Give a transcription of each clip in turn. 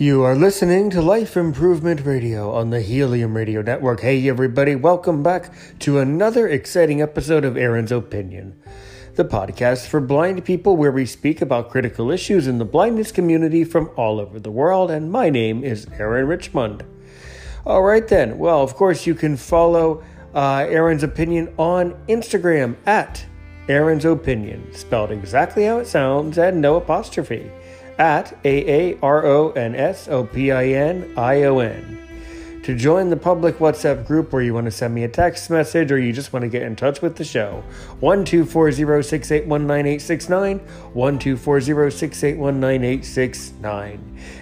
You are listening to Life Improvement Radio on the Helium Radio Network. Hey, everybody, welcome back to another exciting episode of Aaron's Opinion, the podcast for blind people where we speak about critical issues in the blindness community from all over the world. And my name is Aaron Richmond. All right, then. Well, of course, you can follow uh, Aaron's Opinion on Instagram at Aaron's Opinion, spelled exactly how it sounds and no apostrophe at A A R O N S O P I N I O N. To join the public WhatsApp group where you want to send me a text message or you just want to get in touch with the show, 12406819869, 12406819869.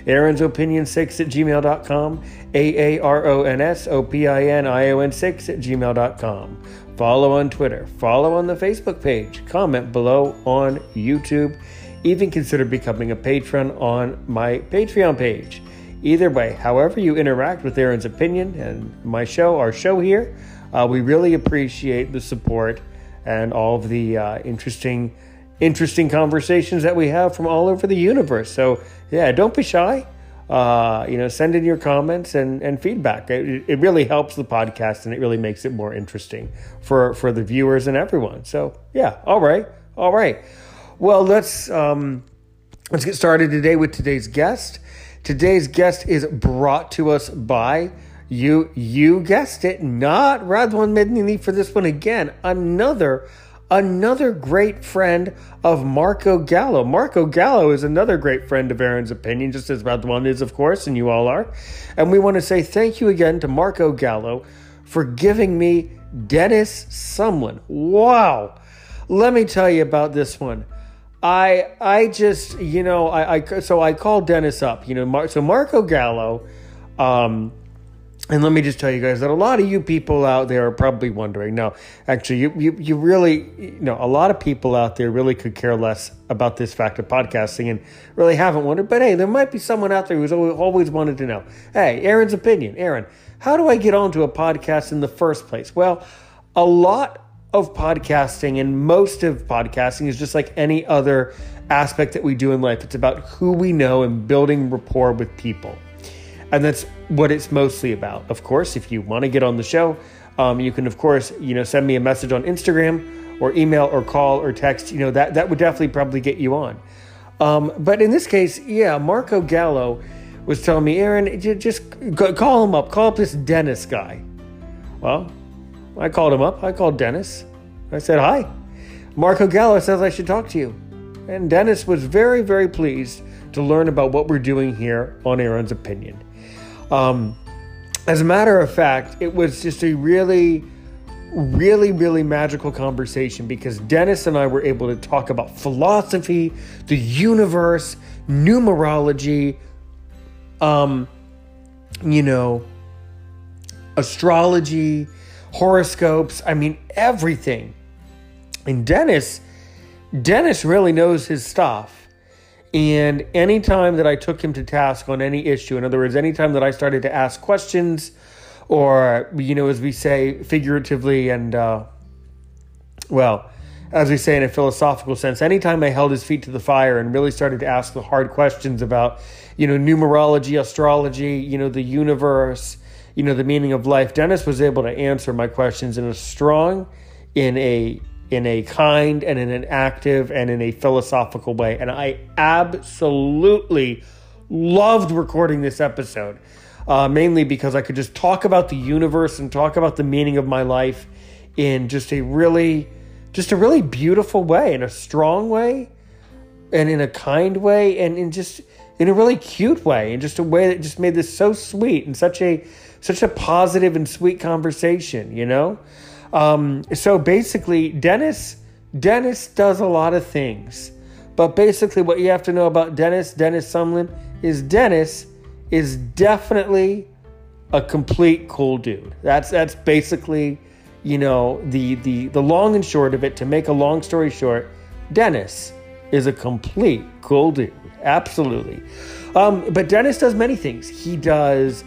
Aaron's Opinion 6 at gmail.com, A A R O N S O P I N I O N 6 at gmail.com. Follow on Twitter, follow on the Facebook page, comment below on YouTube even consider becoming a patron on my Patreon page. Either way, however you interact with Aaron's opinion and my show, our show here, uh, we really appreciate the support and all of the uh, interesting, interesting conversations that we have from all over the universe. So yeah, don't be shy. Uh, you know, send in your comments and, and feedback. It, it really helps the podcast and it really makes it more interesting for, for the viewers and everyone. So yeah, all right, all right. Well, let's um, let's get started today with today's guest. Today's guest is brought to us by you. You guessed it, not Radwan Mednini for this one again. Another another great friend of Marco Gallo. Marco Gallo is another great friend of Aaron's Opinion, just as Radwan is, of course, and you all are. And we want to say thank you again to Marco Gallo for giving me Dennis Sumlin. Wow. Let me tell you about this one. I I just you know I, I so I called Dennis up you know Mar- so Marco Gallo, um, and let me just tell you guys that a lot of you people out there are probably wondering. No, actually, you you you really you know a lot of people out there really could care less about this fact of podcasting and really haven't wondered. But hey, there might be someone out there who's always wanted to know. Hey, Aaron's opinion, Aaron, how do I get onto a podcast in the first place? Well, a lot of podcasting and most of podcasting is just like any other aspect that we do in life. It's about who we know and building rapport with people. And that's what it's mostly about. Of course, if you want to get on the show, um, you can, of course, you know, send me a message on Instagram or email or call or text. You know, that, that would definitely probably get you on. Um, but in this case, yeah, Marco Gallo was telling me, Aaron, just call him up. Call up this Dennis guy. Well, I called him up. I called Dennis. I said, Hi. Marco Gallo says I should talk to you. And Dennis was very, very pleased to learn about what we're doing here on Aaron's Opinion. Um, as a matter of fact, it was just a really, really, really magical conversation because Dennis and I were able to talk about philosophy, the universe, numerology, um, you know, astrology, horoscopes, I mean, everything. And Dennis, Dennis really knows his stuff. And anytime that I took him to task on any issue, in other words, anytime that I started to ask questions, or, you know, as we say figuratively and, uh, well, as we say in a philosophical sense, anytime I held his feet to the fire and really started to ask the hard questions about, you know, numerology, astrology, you know, the universe, you know, the meaning of life, Dennis was able to answer my questions in a strong, in a in a kind and in an active and in a philosophical way. And I absolutely loved recording this episode, uh, mainly because I could just talk about the universe and talk about the meaning of my life in just a really, just a really beautiful way, in a strong way, and in a kind way, and in just in a really cute way, and just a way that just made this so sweet and such a such a positive and sweet conversation, you know. Um, so basically, Dennis Dennis does a lot of things, but basically, what you have to know about Dennis Dennis Sumlin is Dennis is definitely a complete cool dude. That's that's basically you know the the the long and short of it. To make a long story short, Dennis is a complete cool dude. Absolutely. Um, but Dennis does many things. He does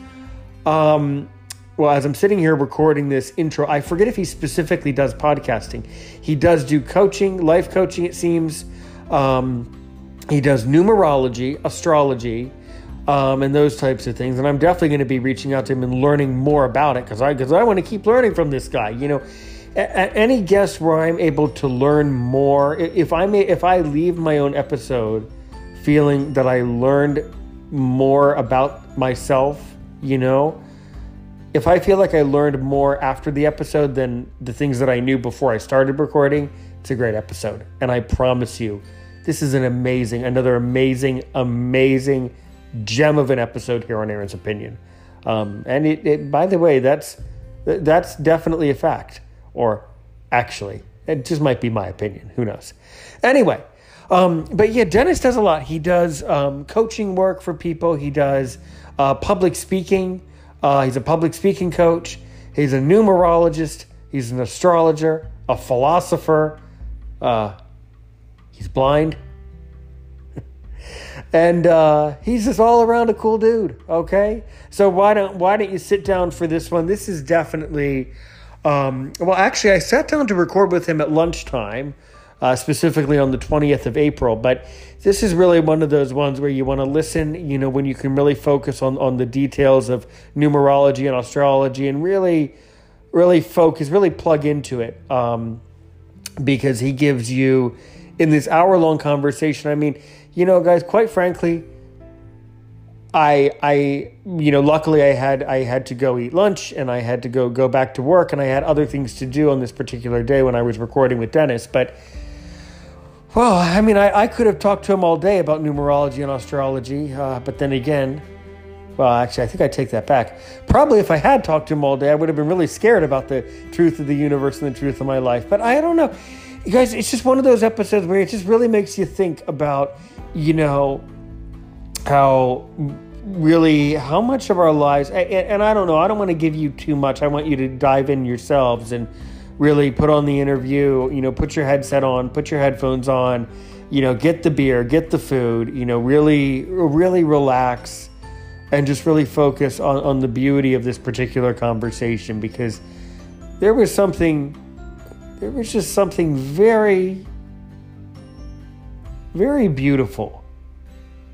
um, well, as I'm sitting here recording this intro, I forget if he specifically does podcasting. He does do coaching, life coaching, it seems. Um, he does numerology, astrology. um, and those types of things. And I'm definitely going to be reaching out to him and learning more about it because I because I want to keep learning from this guy. You know, any guest where I'm able to learn more, if I may, if I leave my own episode feeling that I learned more about myself, you know, if I feel like I learned more after the episode than the things that I knew before I started recording, it's a great episode. And I promise you, this is an amazing, another amazing, amazing gem of an episode here on Aaron's Opinion. Um, and it, it, by the way, that's that's definitely a fact or actually, it just might be my opinion. Who knows? Anyway, um, but yeah, Dennis does a lot. He does um, coaching work for people. He does uh, public speaking. Uh, he's a public speaking coach. He's a numerologist. He's an astrologer, a philosopher. Uh, he's blind. and uh, he's just all around a cool dude. Okay, so why don't why don't you sit down for this one? This is definitely um, well, actually, I sat down to record with him at lunchtime, uh, specifically on the 20th of April. But this is really one of those ones where you want to listen, you know, when you can really focus on, on the details of numerology and astrology and really, really focus, really plug into it. Um, because he gives you, in this hour long conversation, I mean, you know, guys, quite frankly, I I you know luckily I had I had to go eat lunch and I had to go go back to work and I had other things to do on this particular day when I was recording with Dennis but well I mean I, I could have talked to him all day about numerology and astrology uh, but then again well actually I think I take that back. Probably if I had talked to him all day I would have been really scared about the truth of the universe and the truth of my life. But I don't know. You guys it's just one of those episodes where it just really makes you think about you know how really how much of our lives and, and, I don't know I don't want to give you too much. I want you to dive in yourselves and really put on the interview you know put your headset on put your headphones on you know get the beer get the food you know really really relax and just really focus on, on the beauty of this particular conversation because there was something there was just something very very beautiful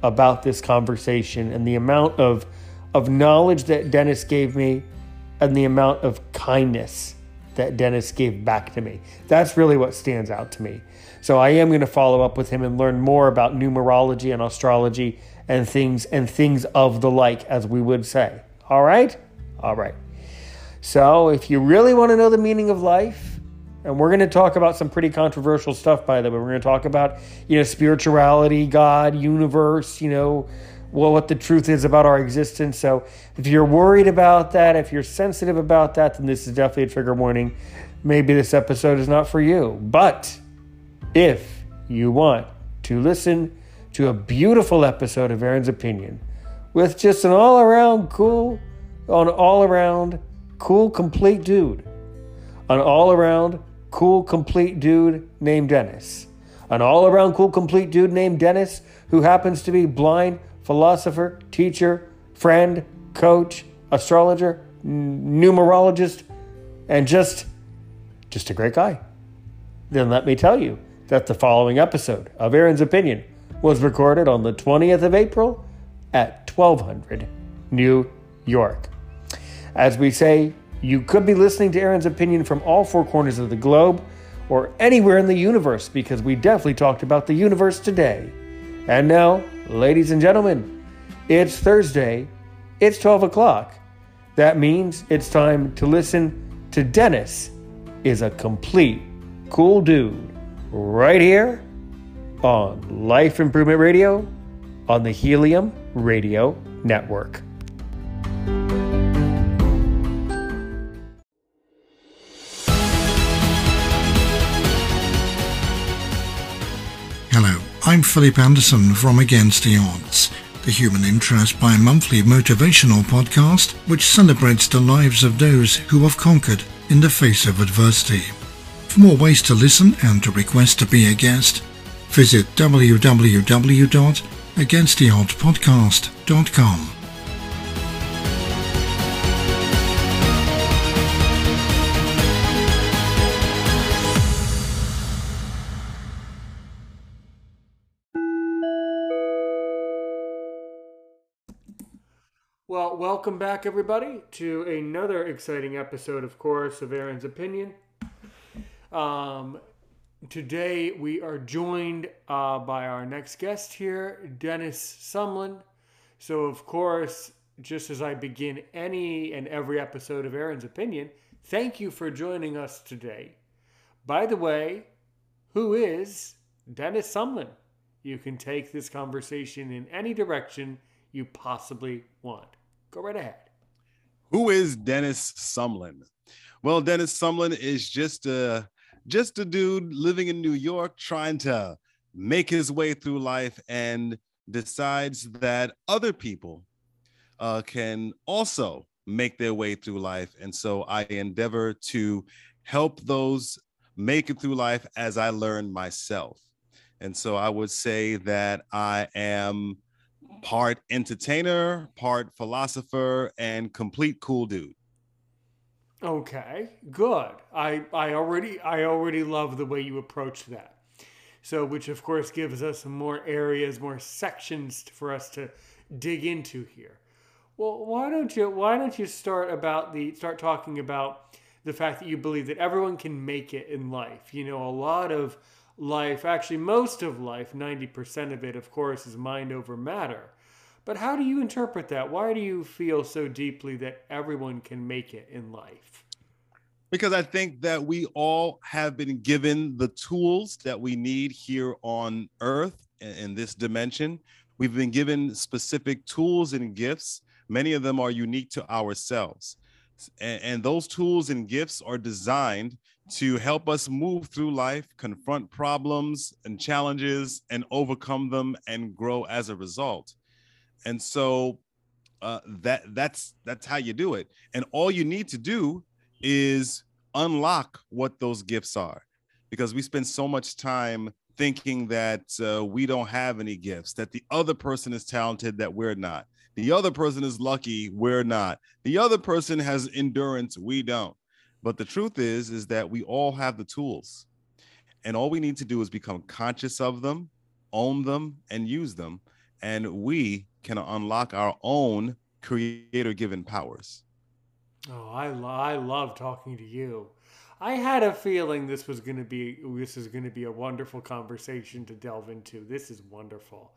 about this conversation and the amount of of knowledge that Dennis gave me and the amount of kindness that Dennis gave back to me. That's really what stands out to me. So I am going to follow up with him and learn more about numerology and astrology and things and things of the like as we would say. All right? All right. So if you really want to know the meaning of life, and we're going to talk about some pretty controversial stuff, by the way. We're going to talk about, you know, spirituality, God, universe, you know, well, what the truth is about our existence. So if you're worried about that, if you're sensitive about that, then this is definitely a trigger warning. Maybe this episode is not for you. But if you want to listen to a beautiful episode of Aaron's Opinion with just an all around cool, an all around cool, complete dude, an all around cool, complete dude named Dennis. An all around cool, complete dude named Dennis who happens to be blind, philosopher, teacher, friend, coach, astrologer, numerologist, and just just a great guy. Then let me tell you that the following episode of Aaron's Opinion was recorded on the 20th of April at 1200 New York. As we say you could be listening to Aaron's opinion from all four corners of the globe or anywhere in the universe because we definitely talked about the universe today. And now, ladies and gentlemen, it's Thursday, it's 12 o'clock. That means it's time to listen to Dennis is a complete cool dude right here on Life Improvement Radio on the Helium Radio Network. I'm Philip Anderson from Against the Odds, the Human Interest bi monthly motivational podcast which celebrates the lives of those who have conquered in the face of adversity. For more ways to listen and to request to be a guest, visit www.againsttheoddspodcast.com. welcome back, everybody, to another exciting episode, of course, of Aaron's Opinion. Um, today we are joined uh, by our next guest here, Dennis Sumlin. So, of course, just as I begin any and every episode of Aaron's Opinion, thank you for joining us today. By the way, who is Dennis Sumlin? You can take this conversation in any direction you possibly want. Go right ahead. Who is Dennis Sumlin? Well, Dennis Sumlin is just a just a dude living in New York trying to make his way through life and decides that other people uh, can also make their way through life. And so I endeavor to help those make it through life as I learn myself. And so I would say that I am part entertainer, part philosopher, and complete cool dude. Okay, good. I I already I already love the way you approach that. So, which of course gives us more areas, more sections for us to dig into here. Well, why don't you why don't you start about the start talking about the fact that you believe that everyone can make it in life. You know, a lot of life, actually most of life, 90% of it of course is mind over matter. But how do you interpret that? Why do you feel so deeply that everyone can make it in life? Because I think that we all have been given the tools that we need here on earth in this dimension. We've been given specific tools and gifts. Many of them are unique to ourselves. And, those tools and gifts are designed to help us move through life, confront problems and challenges, and overcome them and grow as a result. And so uh, that that's that's how you do it. And all you need to do is unlock what those gifts are. Because we spend so much time thinking that uh, we don't have any gifts that the other person is talented that we're not. The other person is lucky we're not. The other person has endurance we don't but the truth is is that we all have the tools and all we need to do is become conscious of them own them and use them and we can unlock our own creator given powers. Oh, I, lo- I love talking to you. I had a feeling this was going to be this is going to be a wonderful conversation to delve into. This is wonderful.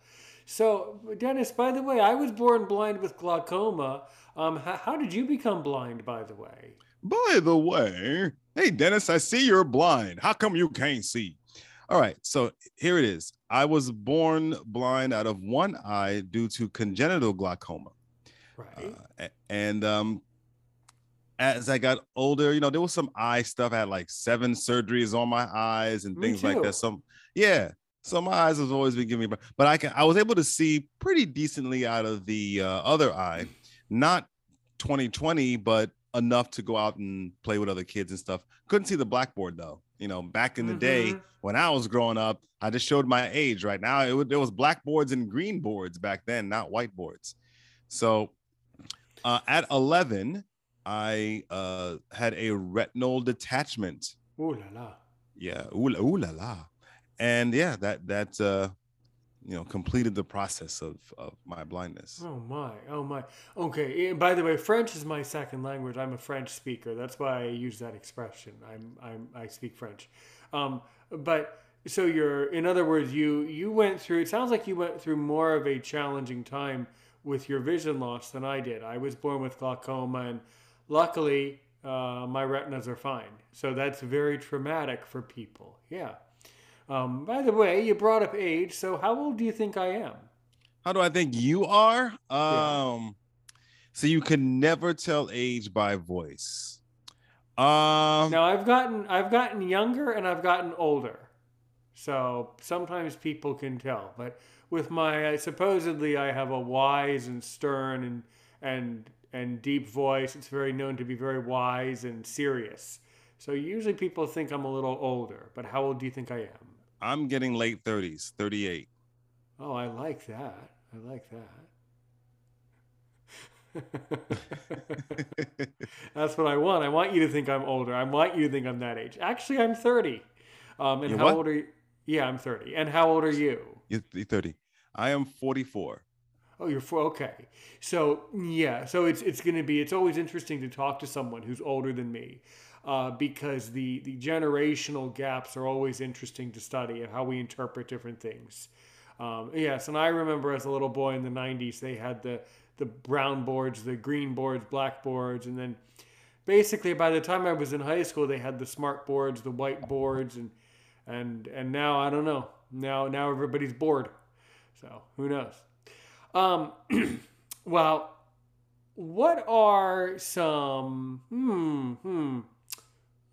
So, Dennis, by the way, I was born blind with glaucoma. Um, how, how did you become blind? By the way. By the way, hey Dennis, I see you're blind. How come you can't see? All right, so here it is. I was born blind out of one eye due to congenital glaucoma. Right. Uh, and um, as I got older, you know, there was some eye stuff. I had like seven surgeries on my eyes and things like that. So yeah, so my eyes has always been giving me, but I can I was able to see pretty decently out of the uh, other eye, not 2020, but enough to go out and play with other kids and stuff. Couldn't see the blackboard though. You know, back in the mm-hmm. day when I was growing up, I just showed my age. Right now, it was, there was blackboards and green boards back then, not whiteboards. So, uh, at 11, I uh, had a retinal detachment. Ooh la la. Yeah, ooh la, ooh la la. And yeah, that that uh, you know completed the process of of my blindness. Oh my oh my. Okay by the way french is my second language. I'm a french speaker. That's why i use that expression. I'm, I'm i speak french. Um, but so you're in other words you you went through it sounds like you went through more of a challenging time with your vision loss than i did. I was born with glaucoma and luckily uh, my retinas are fine. So that's very traumatic for people. Yeah um, by the way, you brought up age. So how old do you think I am? How do I think you are? Um, yeah. so you can never tell age by voice. Um, now I've gotten I've gotten younger and I've gotten older. So sometimes people can tell, but with my supposedly I have a wise and stern and and and deep voice. It's very known to be very wise and serious. So usually people think I'm a little older, but how old do you think I am? I'm getting late 30s, 38. Oh, I like that. I like that. That's what I want. I want you to think I'm older. I want you to think I'm that age. Actually, I'm 30. Um, and You're how what? old are you? Yeah, I'm 30. And how old are you? You're 30. I am 44. Oh, you're four. Okay. So yeah. So it's it's going to be. It's always interesting to talk to someone who's older than me, uh, because the the generational gaps are always interesting to study and how we interpret different things. Um, yes, and I remember as a little boy in the '90s, they had the the brown boards, the green boards, black boards, and then basically by the time I was in high school, they had the smart boards, the white boards, and and and now I don't know. Now now everybody's bored. So who knows? Um, well, what are some? Hmm, hmm.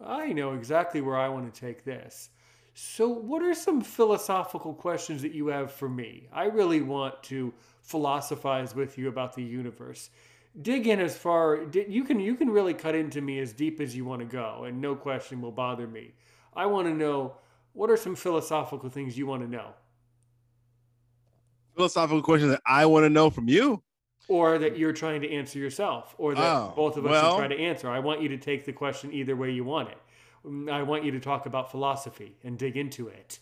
I know exactly where I want to take this. So, what are some philosophical questions that you have for me? I really want to philosophize with you about the universe. Dig in as far you can. You can really cut into me as deep as you want to go, and no question will bother me. I want to know what are some philosophical things you want to know philosophical questions that I want to know from you. Or that you're trying to answer yourself, or that oh, both of us well, are trying to answer. I want you to take the question either way you want it. Mm, I want you to talk about philosophy and dig into it.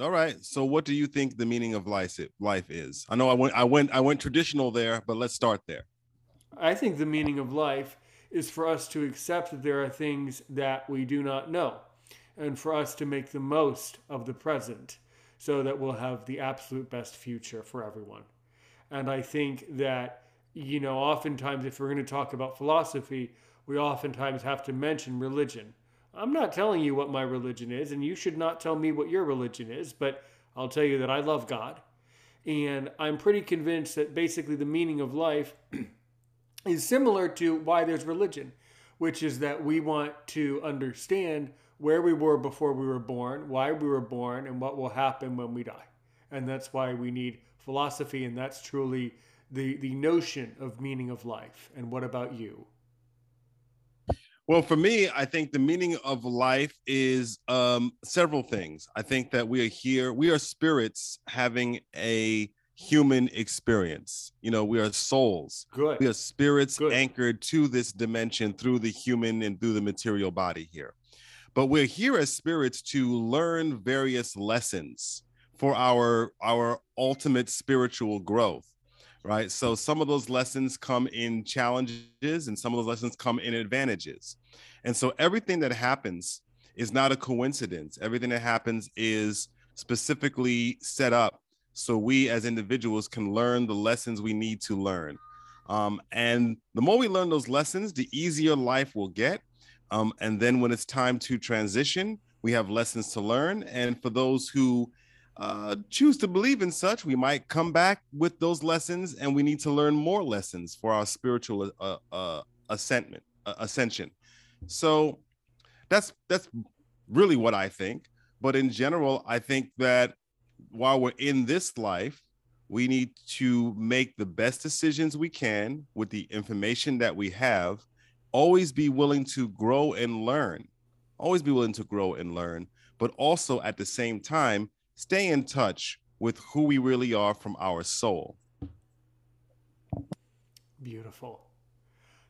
All right. So, what do you think the meaning of life life is? I know I went I went I went traditional there, but let's start there. I think the meaning of life is for us to accept that there are things that we do not know, and for us to make the most of the present so that we'll have the absolute best future for everyone. And I think that, you know, oftentimes if we're going to talk about philosophy, we oftentimes have to mention religion. I'm not telling you what my religion is, and you should not tell me what your religion is, but I'll tell you that I love God. And I'm pretty convinced that basically the meaning of life is similar to why there's religion, which is that we want to understand where we were before we were born, why we were born, and what will happen when we die. And that's why we need philosophy, and that's truly the, the notion of meaning of life. And what about you? Well, for me, I think the meaning of life is um, several things. I think that we are here, we are spirits having a human experience. You know, we are souls. Good. We are spirits Good. anchored to this dimension through the human and through the material body here. But we're here as spirits to learn various lessons for our our ultimate spiritual growth right? So some of those lessons come in challenges and some of those lessons come in advantages. And so everything that happens is not a coincidence. Everything that happens is specifically set up so we as individuals can learn the lessons we need to learn. Um, and the more we learn those lessons the easier life will get. Um, and then when it's time to transition, we have lessons to learn. And for those who uh, choose to believe in such, we might come back with those lessons and we need to learn more lessons for our spiritual uh, uh, ascentment, uh, ascension. So that's that's really what I think. But in general, I think that while we're in this life, we need to make the best decisions we can with the information that we have always be willing to grow and learn always be willing to grow and learn but also at the same time stay in touch with who we really are from our soul. Beautiful.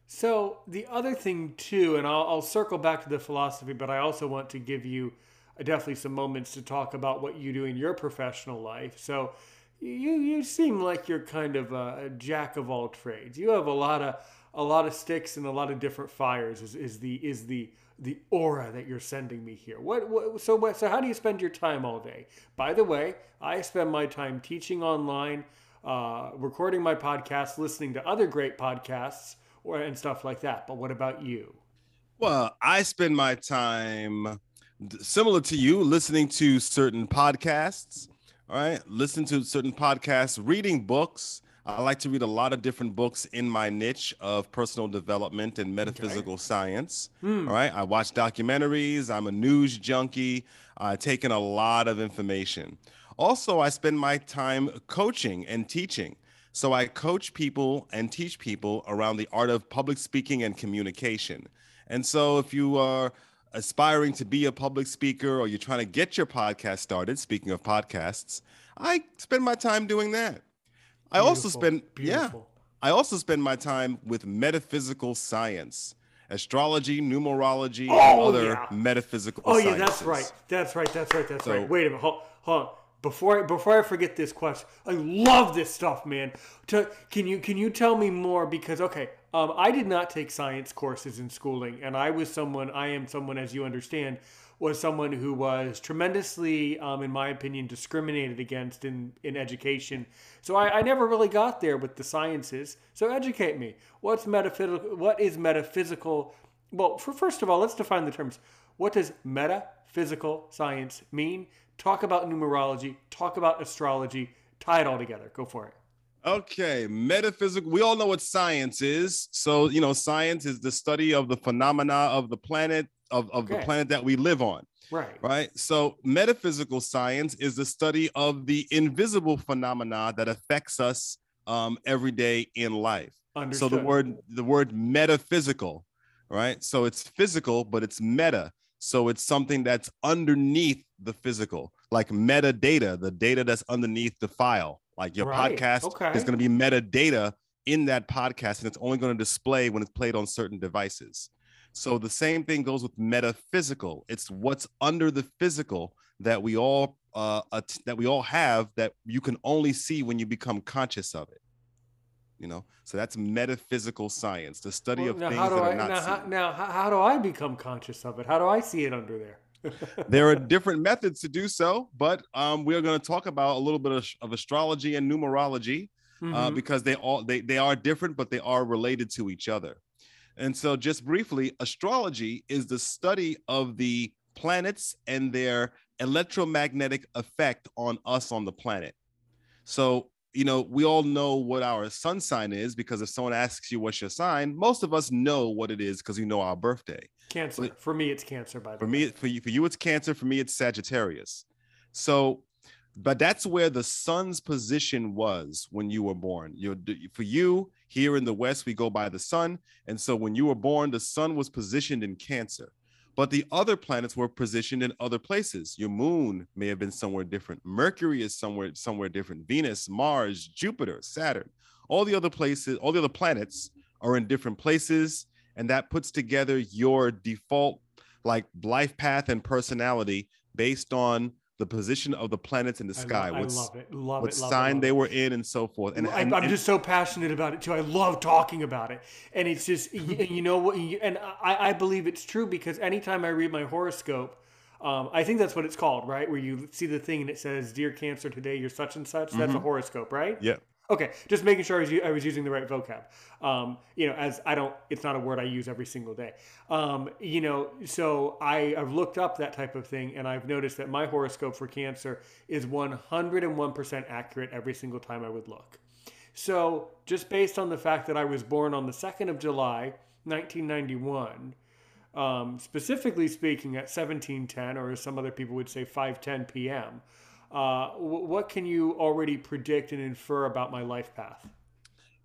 So the other thing too and I'll, I'll circle back to the philosophy but i also want to give you uh, definitely some moments to talk about what you do in your professional life. So you you seem like you're kind of a, a jack of all trades. You have a lot of a lot of sticks and a lot of different fires is, is the is the the aura that you're sending me here. What, what so what so how do you spend your time all day? By the way, I spend my time teaching online, uh, recording my podcast, listening to other great podcasts, or and stuff like that. But what about you? Well, I spend my time similar to you, listening to certain podcasts. All right, listen to certain podcasts, reading books I like to read a lot of different books in my niche of personal development and metaphysical okay. science. Hmm. All right. I watch documentaries. I'm a news junkie. I take in a lot of information. Also, I spend my time coaching and teaching. So I coach people and teach people around the art of public speaking and communication. And so if you are aspiring to be a public speaker or you're trying to get your podcast started, speaking of podcasts, I spend my time doing that. I also spend Beautiful. yeah. I also spend my time with metaphysical science, astrology, numerology, oh, and other yeah. metaphysical. Oh sciences. yeah, that's right. That's right. That's right. That's so, right. Wait a minute. Hold, hold on. before I, before I forget this question, I love this stuff, man. To, can you can you tell me more? Because okay, um, I did not take science courses in schooling, and I was someone. I am someone, as you understand, was someone who was tremendously, um, in my opinion, discriminated against in in education. So I, I never really got there with the sciences. So educate me. What's metaphysical? What is metaphysical? Well, for first of all, let's define the terms. What does metaphysical science mean? talk about numerology, talk about astrology, tie it all together. Go for it. Okay, metaphysical. We all know what science is. So, you know, science is the study of the phenomena of the planet, of, of okay. the planet that we live on. Right. Right. So, metaphysical science is the study of the invisible phenomena that affects us um, every day in life. Understood. So the word the word metaphysical, right? So it's physical, but it's meta. So it's something that's underneath the physical, like metadata, the data that's underneath the file. Like your right. podcast okay. is going to be metadata in that podcast, and it's only going to display when it's played on certain devices. So the same thing goes with metaphysical. It's what's under the physical that we all uh, that we all have that you can only see when you become conscious of it you know so that's metaphysical science the study well, of things that are not now, seen. How, now how do i become conscious of it how do i see it under there there are different methods to do so but um, we're going to talk about a little bit of, of astrology and numerology uh, mm-hmm. uh, because they all they, they are different but they are related to each other and so just briefly astrology is the study of the planets and their electromagnetic effect on us on the planet so you know, we all know what our sun sign is because if someone asks you what's your sign, most of us know what it is because we know our birthday. Cancer. But for me, it's Cancer. By the for way. me, for you, for you, it's Cancer. For me, it's Sagittarius. So, but that's where the sun's position was when you were born. You, for you here in the West, we go by the sun, and so when you were born, the sun was positioned in Cancer but the other planets were positioned in other places. Your moon may have been somewhere different. Mercury is somewhere somewhere different. Venus, Mars, Jupiter, Saturn, all the other places, all the other planets are in different places, and that puts together your default like life path and personality based on the position of the planets in the sky. I, love, I love it. Love what it. Love sign it, they it. were in, and so forth. And, and I'm, just so passionate about it too. I love talking about it, and it's just you know what, and I, I believe it's true because anytime I read my horoscope. Um, I think that's what it's called, right? Where you see the thing and it says, "Dear Cancer, today you're such and such." That's mm-hmm. a horoscope, right? Yeah. Okay, just making sure I was, I was using the right vocab. Um, you know, as I don't, it's not a word I use every single day. Um, you know, so I, I've looked up that type of thing and I've noticed that my horoscope for Cancer is 101% accurate every single time I would look. So just based on the fact that I was born on the 2nd of July, 1991, um, specifically speaking at 1710, or as some other people would say, 5:10 p.m. Uh, what can you already predict and infer about my life path?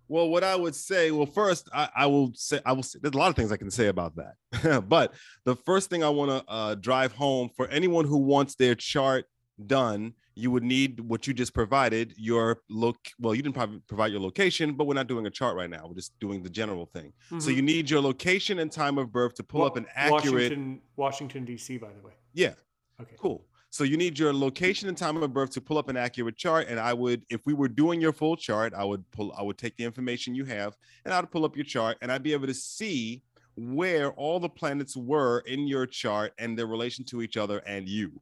Well, what I would say, well, first, I, I, will say, I will say, there's a lot of things I can say about that. but the first thing I want to uh, drive home for anyone who wants their chart done, you would need what you just provided your look. Well, you didn't provide your location, but we're not doing a chart right now. We're just doing the general thing. Mm-hmm. So you need your location and time of birth to pull well, up an accurate Washington, Washington D.C. By the way. Yeah. Okay. Cool. So you need your location and time of birth to pull up an accurate chart. And I would, if we were doing your full chart, I would pull, I would take the information you have and I'd pull up your chart and I'd be able to see where all the planets were in your chart and their relation to each other and you.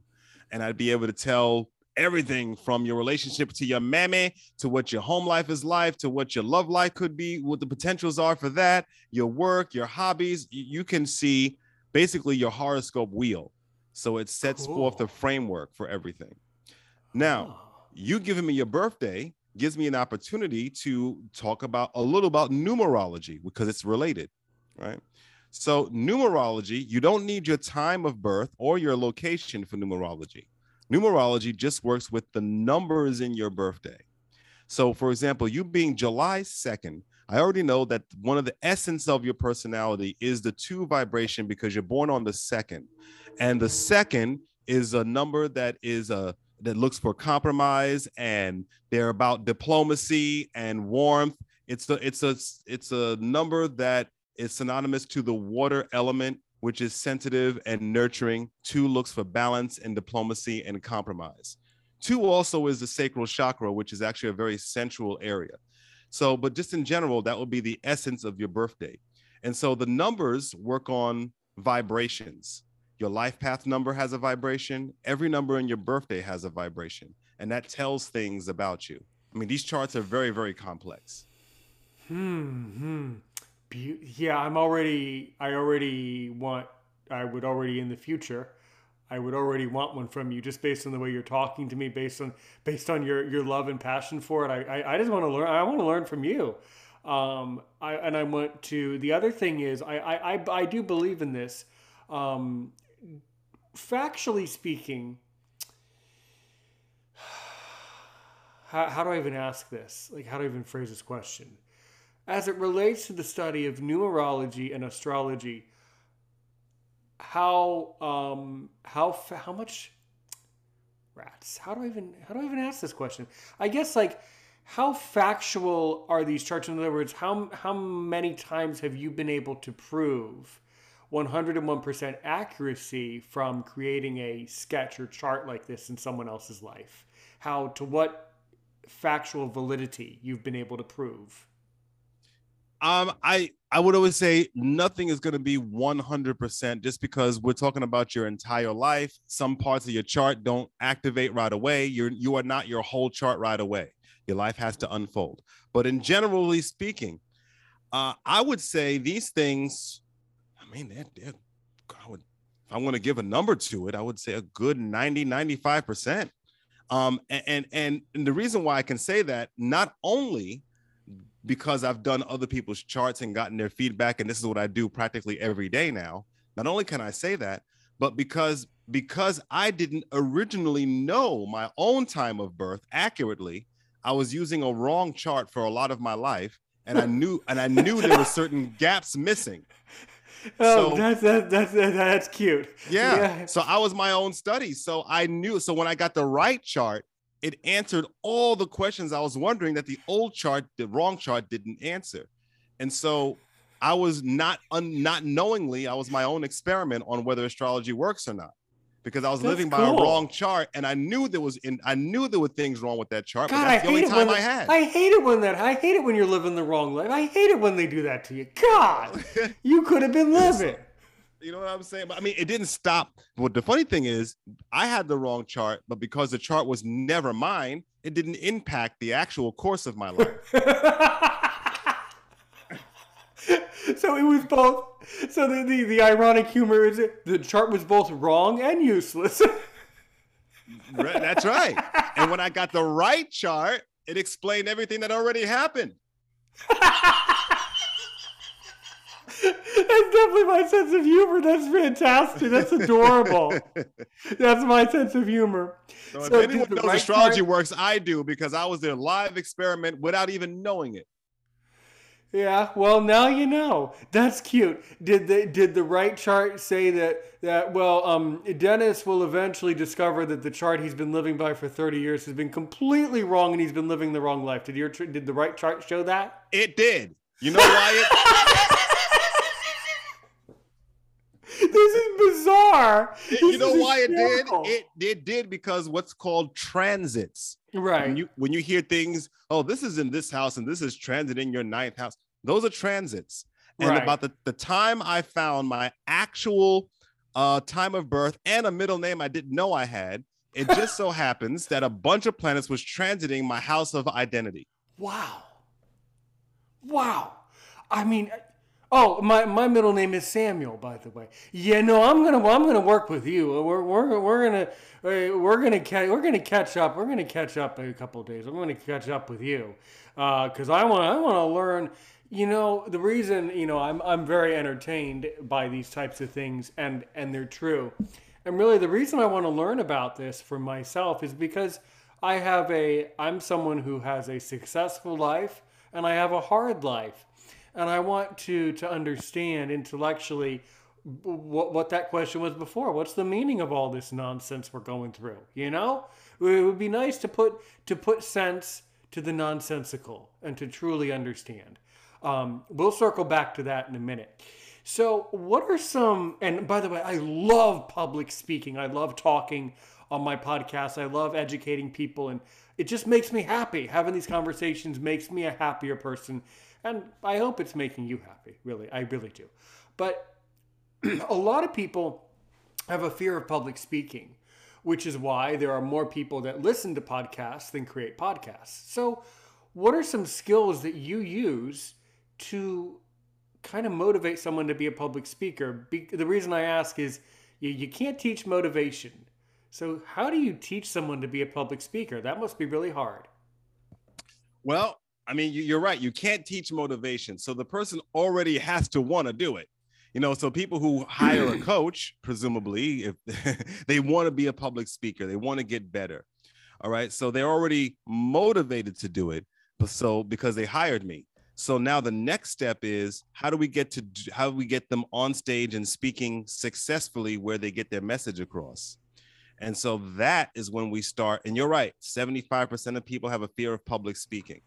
And I'd be able to tell everything from your relationship to your mammy to what your home life is like to what your love life could be, what the potentials are for that, your work, your hobbies. You can see basically your horoscope wheel so it sets cool. forth the framework for everything. Now, oh. you giving me your birthday gives me an opportunity to talk about a little about numerology because it's related, right? So, numerology, you don't need your time of birth or your location for numerology. Numerology just works with the numbers in your birthday. So, for example, you being July 2nd, I already know that one of the essence of your personality is the two vibration because you're born on the second. And the second is a number that is a that looks for compromise and they're about diplomacy and warmth. It's a it's a it's a number that is synonymous to the water element, which is sensitive and nurturing. Two looks for balance and diplomacy and compromise. Two also is the sacral chakra, which is actually a very sensual area. So, but just in general, that would be the essence of your birthday. And so the numbers work on vibrations. Your life path number has a vibration. Every number in your birthday has a vibration, and that tells things about you. I mean, these charts are very, very complex. Hmm. hmm. Be- yeah, I'm already. I already want. I would already in the future. I would already want one from you just based on the way you're talking to me, based on based on your your love and passion for it. I I, I just want to learn. I want to learn from you. Um, I and I want to. The other thing is, I I I, I do believe in this. Um, factually speaking, how, how do I even ask this? Like, how do I even phrase this question? As it relates to the study of numerology and astrology, how um how how much rats? How do I even how do I even ask this question? I guess like how factual are these charts? In other words, how how many times have you been able to prove 101% accuracy from creating a sketch or chart like this in someone else's life? How, to what factual validity you've been able to prove? Um, I I would always say nothing is going to be 100% just because we're talking about your entire life. Some parts of your chart don't activate right away. You're you are not your whole chart right away. Your life has to unfold. But in generally speaking, uh, I would say these things I mean, they're, they're, I would, if I'm going to give a number to it, I would say a good 90, 95%. Um, and, and, and the reason why I can say that, not only because I've done other people's charts and gotten their feedback, and this is what I do practically every day now. Not only can I say that, but because because I didn't originally know my own time of birth accurately, I was using a wrong chart for a lot of my life, and I knew and I knew there were certain gaps missing. Oh, so, that's, that's that's that's cute. Yeah. yeah. So I was my own study. So I knew. So when I got the right chart, it answered all the questions I was wondering that the old chart, the wrong chart, didn't answer. And so I was not un, not knowingly, I was my own experiment on whether astrology works or not because I was that's living by cool. a wrong chart, and I knew there was in I knew there were things wrong with that chart. God, but that's I the only time I had. I hate it when that. I hate it when you're living the wrong life. I hate it when they do that to you. God, you could have been living. You know what I'm saying? But I mean, it didn't stop. But the funny thing is, I had the wrong chart, but because the chart was never mine, it didn't impact the actual course of my life. so it was both. So the, the, the ironic humor is the chart was both wrong and useless. That's right. And when I got the right chart, it explained everything that already happened. That's definitely my sense of humor. That's fantastic. That's adorable. That's my sense of humor. So, so if anyone knows right astrology part... works, I do because I was their live experiment without even knowing it. Yeah, well now you know. That's cute. Did the did the right chart say that that well um Dennis will eventually discover that the chart he's been living by for 30 years has been completely wrong and he's been living the wrong life. Did your did the right chart show that? It did. You know why it This is bizarre. This you know why it did? It it did because what's called transits. Right. When you when you hear things, oh, this is in this house and this is transit in your ninth house. Those are transits. And right. about the, the time I found my actual uh, time of birth and a middle name I didn't know I had, it just so happens that a bunch of planets was transiting my house of identity. Wow. Wow. I mean, Oh, my, my middle name is Samuel, by the way. Yeah, no, I'm gonna I'm gonna work with you. We're, we're, we're gonna uh, we're gonna ca- we're gonna catch up. We're gonna catch up in a couple days. I'm gonna catch up with you because uh, I want I want to learn. You know, the reason you know I'm I'm very entertained by these types of things, and and they're true. And really, the reason I want to learn about this for myself is because I have a I'm someone who has a successful life and I have a hard life and I want to to understand intellectually what what that question was before. What's the meaning of all this nonsense we're going through? You know, it would be nice to put to put sense to the nonsensical and to truly understand. Um, we'll circle back to that in a minute. So, what are some? And by the way, I love public speaking. I love talking on my podcast. I love educating people, and it just makes me happy. Having these conversations makes me a happier person, and I hope it's making you happy. Really, I really do. But a lot of people have a fear of public speaking, which is why there are more people that listen to podcasts than create podcasts. So, what are some skills that you use to kind of motivate someone to be a public speaker? Be- the reason I ask is you, you can't teach motivation. So, how do you teach someone to be a public speaker? That must be really hard. Well, I mean, you're right. You can't teach motivation. So the person already has to want to do it you know so people who hire a coach presumably if they want to be a public speaker they want to get better all right so they're already motivated to do it but so because they hired me so now the next step is how do we get to how do we get them on stage and speaking successfully where they get their message across and so that is when we start and you're right 75% of people have a fear of public speaking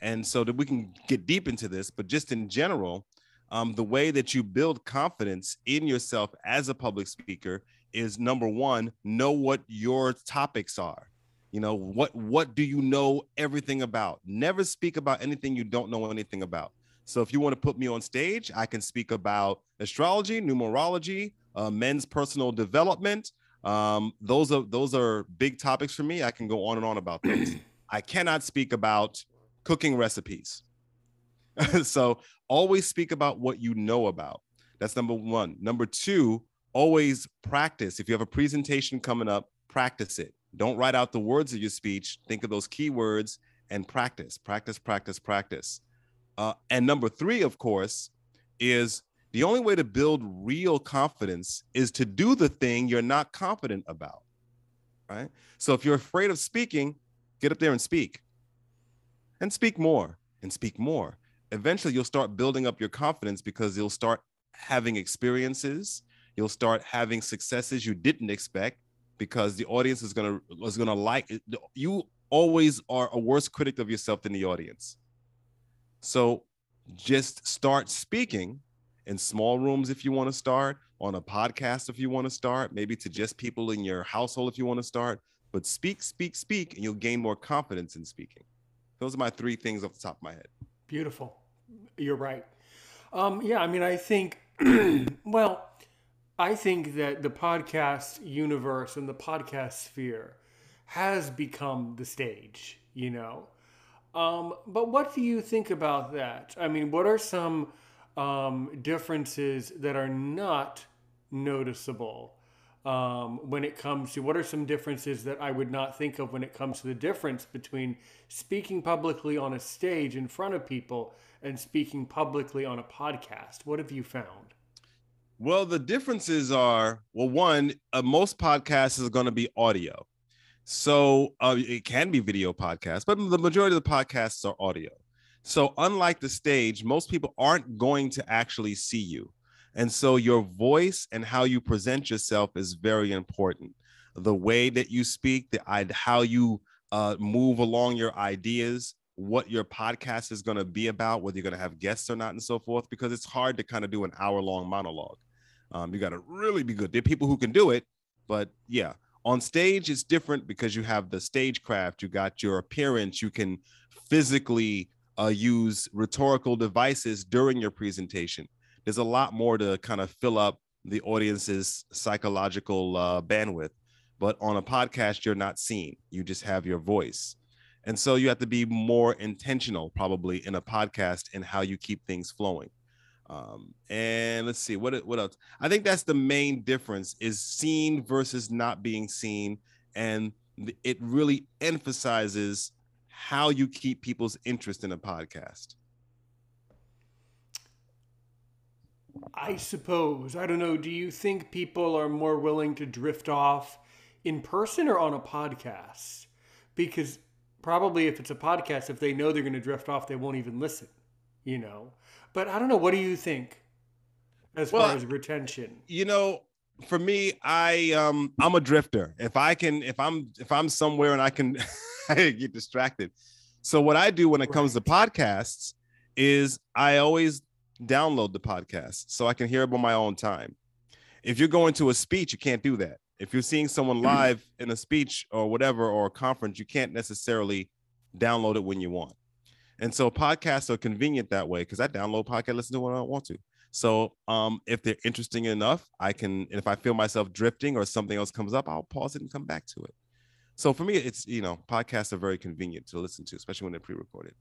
and so that we can get deep into this but just in general um, the way that you build confidence in yourself as a public speaker is number one know what your topics are. You know what what do you know everything about? Never speak about anything you don't know anything about. So if you want to put me on stage i can speak about astrology numerology uh, men's personal development. Um, those are those are big topics for me. I can go on and on about those. I cannot speak about cooking recipes so always speak about what you know about. That's number one. Number two, always practice. If you have a presentation coming up, practice it. Don't write out the words of your speech. Think of those key words and practice, practice, practice, practice. Uh, and number three, of course, is the only way to build real confidence is to do the thing you're not confident about. Right. So if you're afraid of speaking, get up there and speak and speak more and speak more. Eventually you'll start building up your confidence because you'll start having experiences you'll start having successes you didn't expect because the audience is to is to like you always are a worse critic of yourself than the audience. So just start speaking in small rooms if you want to start on a podcast if you want to start maybe to just people in your household if you want to start but speak speak speak and you'll gain more confidence in speaking those are my three things off the top of my head Beautiful. You're right. Um, yeah, I mean, I think, well, I think that the podcast universe and the podcast sphere has become the stage, you know. Um, but what do you think about that? I mean, what are some um, differences that are not noticeable um, when it comes to what are some differences that I would not think of when it comes to the difference between speaking publicly on a stage in front of people and speaking publicly on a podcast? What have you found? Well, the differences are well, one, uh, most podcasts is going to be audio. So uh, it can be video podcasts, but the majority of the podcasts are audio. So, unlike the stage, most people aren't going to actually see you. And so your voice and how you present yourself is very important. The way that you speak, the how you uh, move along your ideas, what your podcast is going to be about, whether you're going to have guests or not, and so forth, because it's hard to kind of do an hour long monologue. Um, you got to really be good. There are people who can do it, but yeah, on stage it's different because you have the stagecraft, you got your appearance, you can physically uh, use rhetorical devices during your presentation there's a lot more to kind of fill up the audience's psychological uh, bandwidth. But on a podcast, you're not seen. You just have your voice. And so you have to be more intentional, probably in a podcast, in how you keep things flowing. Um, and let's see what what else. I think that's the main difference: is seen versus not being seen, and it really emphasizes how you keep people's interest in a podcast. I suppose. I don't know. Do you think people are more willing to drift off in person or on a podcast? Because probably if it's a podcast, if they know they're going to drift off, they won't even listen, you know? But I don't know. What do you think as well, far as retention? You know, for me, I um I'm a drifter. If I can, if I'm if I'm somewhere and I can I get distracted. So what I do when it comes to podcasts is I always download the podcast so I can hear it on my own time. If you're going to a speech, you can't do that. If you're seeing someone live in a speech or whatever or a conference, you can't necessarily download it when you want. And so podcasts are convenient that way because I download podcast, listen to when I want to. So um, if they're interesting enough, I can, if I feel myself drifting or something else comes up, I'll pause it and come back to it. So for me, it's, you know, podcasts are very convenient to listen to, especially when they're pre-recorded.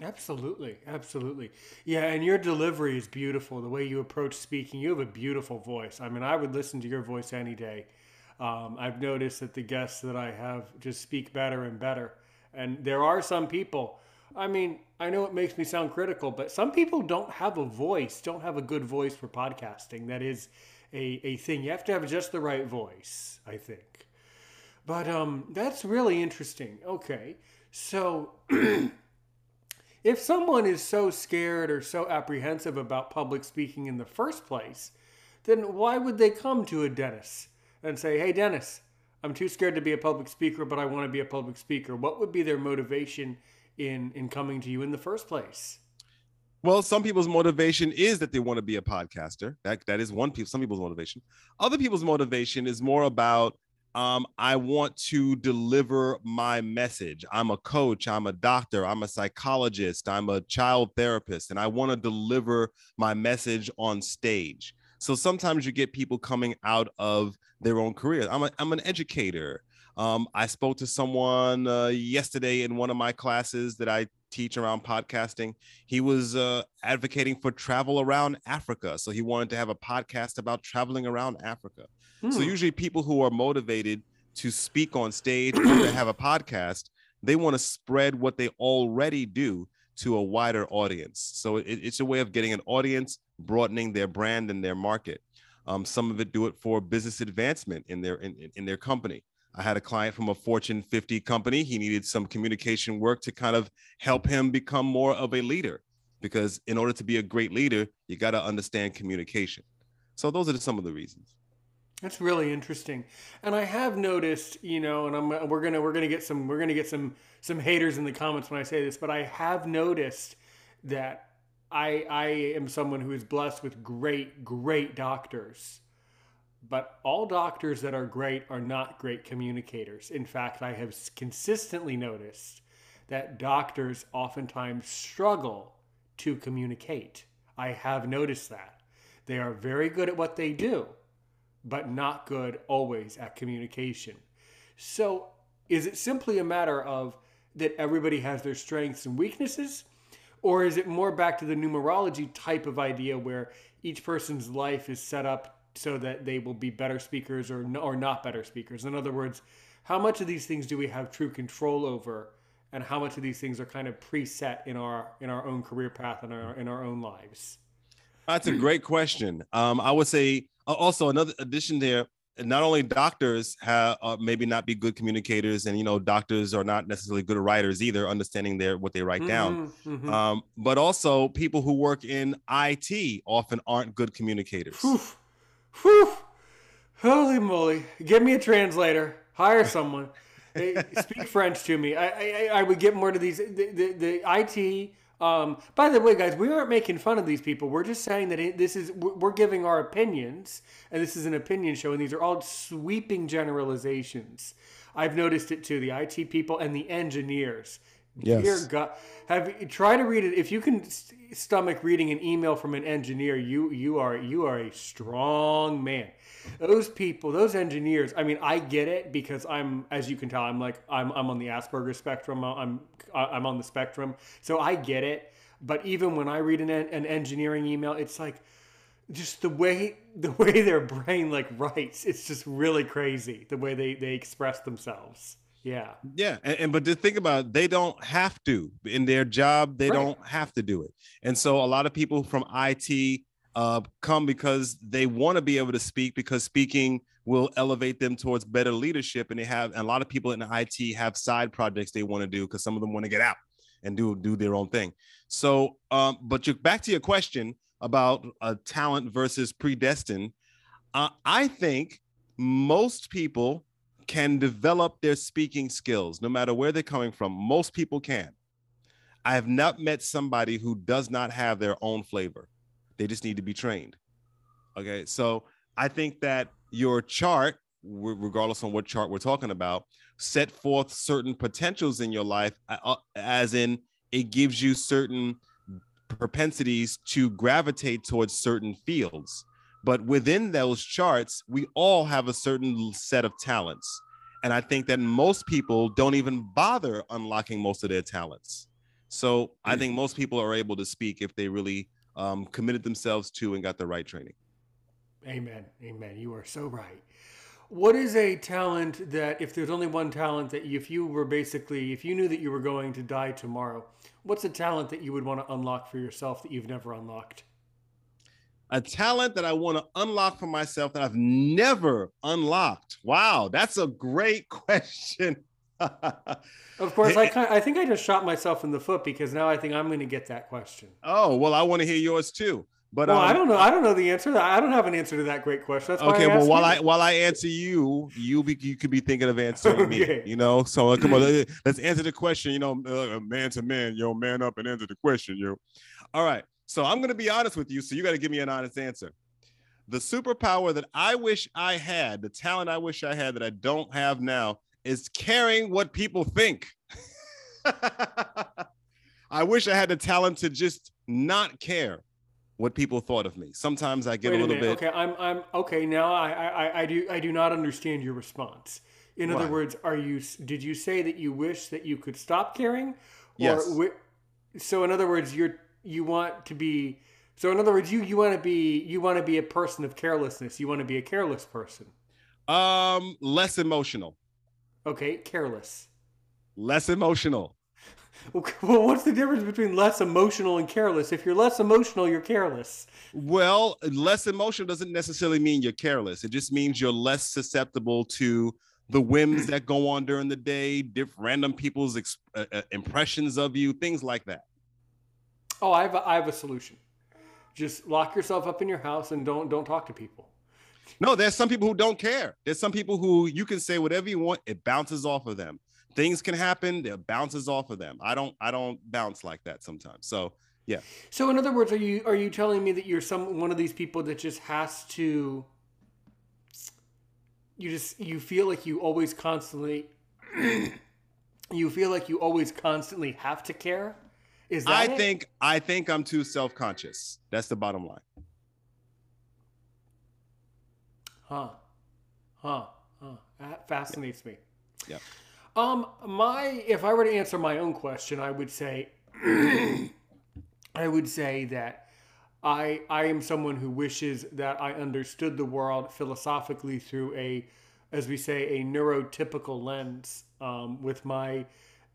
Absolutely. Absolutely. Yeah. And your delivery is beautiful. The way you approach speaking, you have a beautiful voice. I mean, I would listen to your voice any day. Um, I've noticed that the guests that I have just speak better and better. And there are some people, I mean, I know it makes me sound critical, but some people don't have a voice, don't have a good voice for podcasting. That is a, a thing. You have to have just the right voice, I think. But um, that's really interesting. Okay. So if someone is so scared or so apprehensive about public speaking in the first place, then why would they come to a dentist and say, hey, Dennis, I'm too scared to be a public speaker, but I want to be a public speaker? What would be their motivation in in coming to you in the first place? Well, some people's motivation is that they want to be a podcaster. That that is one people. Some people's motivation. Other people's motivation is more about um, I want to deliver my message. I'm a coach. I'm a doctor. I'm a psychologist. I'm a child therapist, and I want to deliver my message on stage. So sometimes you get people coming out of their own career. I'm a, I'm an educator. Um, I spoke to someone uh, yesterday in one of my classes that I teach around podcasting. He was uh, advocating for travel around Africa. So he wanted to have a podcast about traveling around Africa. Hmm. So usually people who are motivated to speak on stage or to have a podcast, they want to spread what they already do to a wider audience. So it, it's a way of getting an audience, broadening their brand and their market. Um, some of it do it for business advancement in their in, in their company. I had a client from a Fortune 50 company. He needed some communication work to kind of help him become more of a leader because in order to be a great leader, you got to understand communication. So those are some of the reasons. That's really interesting, and I have noticed, you know, and I'm we're gonna we're gonna get some we're gonna get some some haters in the comments when I say this, but I have noticed that I I am someone who is blessed with great great doctors but all doctors that are great are not great communicators. In fact, I have consistently noticed that doctors oftentimes struggle to communicate. I have noticed that. They are very good at what they do, but not good always at communication. So, is it simply a matter of that everybody has their strengths and weaknesses? Or is it more back to the numerology type of idea where each person's life is set up so that they will be better speakers or or not better speakers. In other words, how much of these things do we have true control over, and how much of these things are kind of preset in our in our own career path and our in our own lives? That's a great question. Um, I would say uh, also another addition there. Not only doctors have uh, maybe not be good communicators, and you know doctors are not necessarily good writers either, understanding their what they write mm-hmm, down. Mm-hmm. Um, but also people who work in IT often aren't good communicators. Whew. Holy moly. Give me a translator. Hire someone. speak French to me. I, I, I would get more to these. The, the, the IT. Um, by the way, guys, we aren't making fun of these people. We're just saying that it, this is we're giving our opinions, and this is an opinion show, and these are all sweeping generalizations. I've noticed it too. The IT people and the engineers. Yes. Dear God, have try to read it. If you can stomach reading an email from an engineer, you you are you are a strong man. Those people, those engineers. I mean, I get it because I'm, as you can tell, I'm like I'm I'm on the Asperger spectrum. Uh, I'm uh, I'm on the spectrum, so I get it. But even when I read an an engineering email, it's like just the way the way their brain like writes. It's just really crazy the way they they express themselves. Yeah. Yeah. And, and, but to think about it, they don't have to in their job, they right. don't have to do it. And so a lot of people from IT uh, come because they want to be able to speak because speaking will elevate them towards better leadership. And they have and a lot of people in IT have side projects they want to do because some of them want to get out and do do their own thing. So, um, but you back to your question about uh, talent versus predestined. Uh, I think most people can develop their speaking skills no matter where they're coming from. Most people can. I have not met somebody who does not have their own flavor. They just need to be trained. Okay. So I think that your chart regardless on what chart we're talking about, set forth certain potentials in your life, as in it gives you certain propensities to gravitate towards certain fields. But within those charts, we all have a certain set of talents. And I think that most people don't even bother unlocking most of their talents. So I think most people are able to speak if they really um, committed themselves to and got the right training. Amen. Amen. You are so right. What is a talent that, if there's only one talent that if you were basically, if you knew that you were going to die tomorrow, what's a talent that you would want to unlock for yourself that you've never unlocked? A talent that I want to unlock for myself that I've never unlocked. Wow, that's a great question. of course, I kind I think I just shot myself in the foot because now I think I'm going to get that question. Oh well, I want to hear yours too. But well, um, I don't know. I don't know the answer. I don't have an answer to that great question. That's okay. well, while you. I while I answer you, you be you could be thinking of answering okay. me. You know. So uh, come on, let's answer the question. You know, uh, man to man, yo, man up and answer the question, yo. All right. So I'm going to be honest with you. So you got to give me an honest answer. The superpower that I wish I had, the talent I wish I had that I don't have now, is caring what people think. I wish I had the talent to just not care what people thought of me. Sometimes I get Wait a little a bit. Okay, I'm I'm okay. Now I, I I do I do not understand your response. In other words, are you did you say that you wish that you could stop caring? Or yes. so in other words, you're you want to be so in other words, you you want to be you want to be a person of carelessness. You want to be a careless person. Um, less emotional. Okay, careless. Less emotional. Well, what's the difference between less emotional and careless? If you're less emotional, you're careless. Well, less emotional doesn't necessarily mean you're careless. It just means you're less susceptible to the whims that go on during the day, different random people's ex- uh, uh, impressions of you, things like that. Oh, I have a, I have a solution. Just lock yourself up in your house and don't don't talk to people. No, there's some people who don't care. There's some people who you can say whatever you want, it bounces off of them things can happen it bounces off of them i don't i don't bounce like that sometimes so yeah so in other words are you are you telling me that you're some one of these people that just has to you just you feel like you always constantly you feel like you always constantly have to care is that i it? think i think i'm too self-conscious that's the bottom line huh huh huh that fascinates yeah. me yeah um, my if I were to answer my own question, I would say, I would say that I I am someone who wishes that I understood the world philosophically through a, as we say, a neurotypical lens. Um, with my,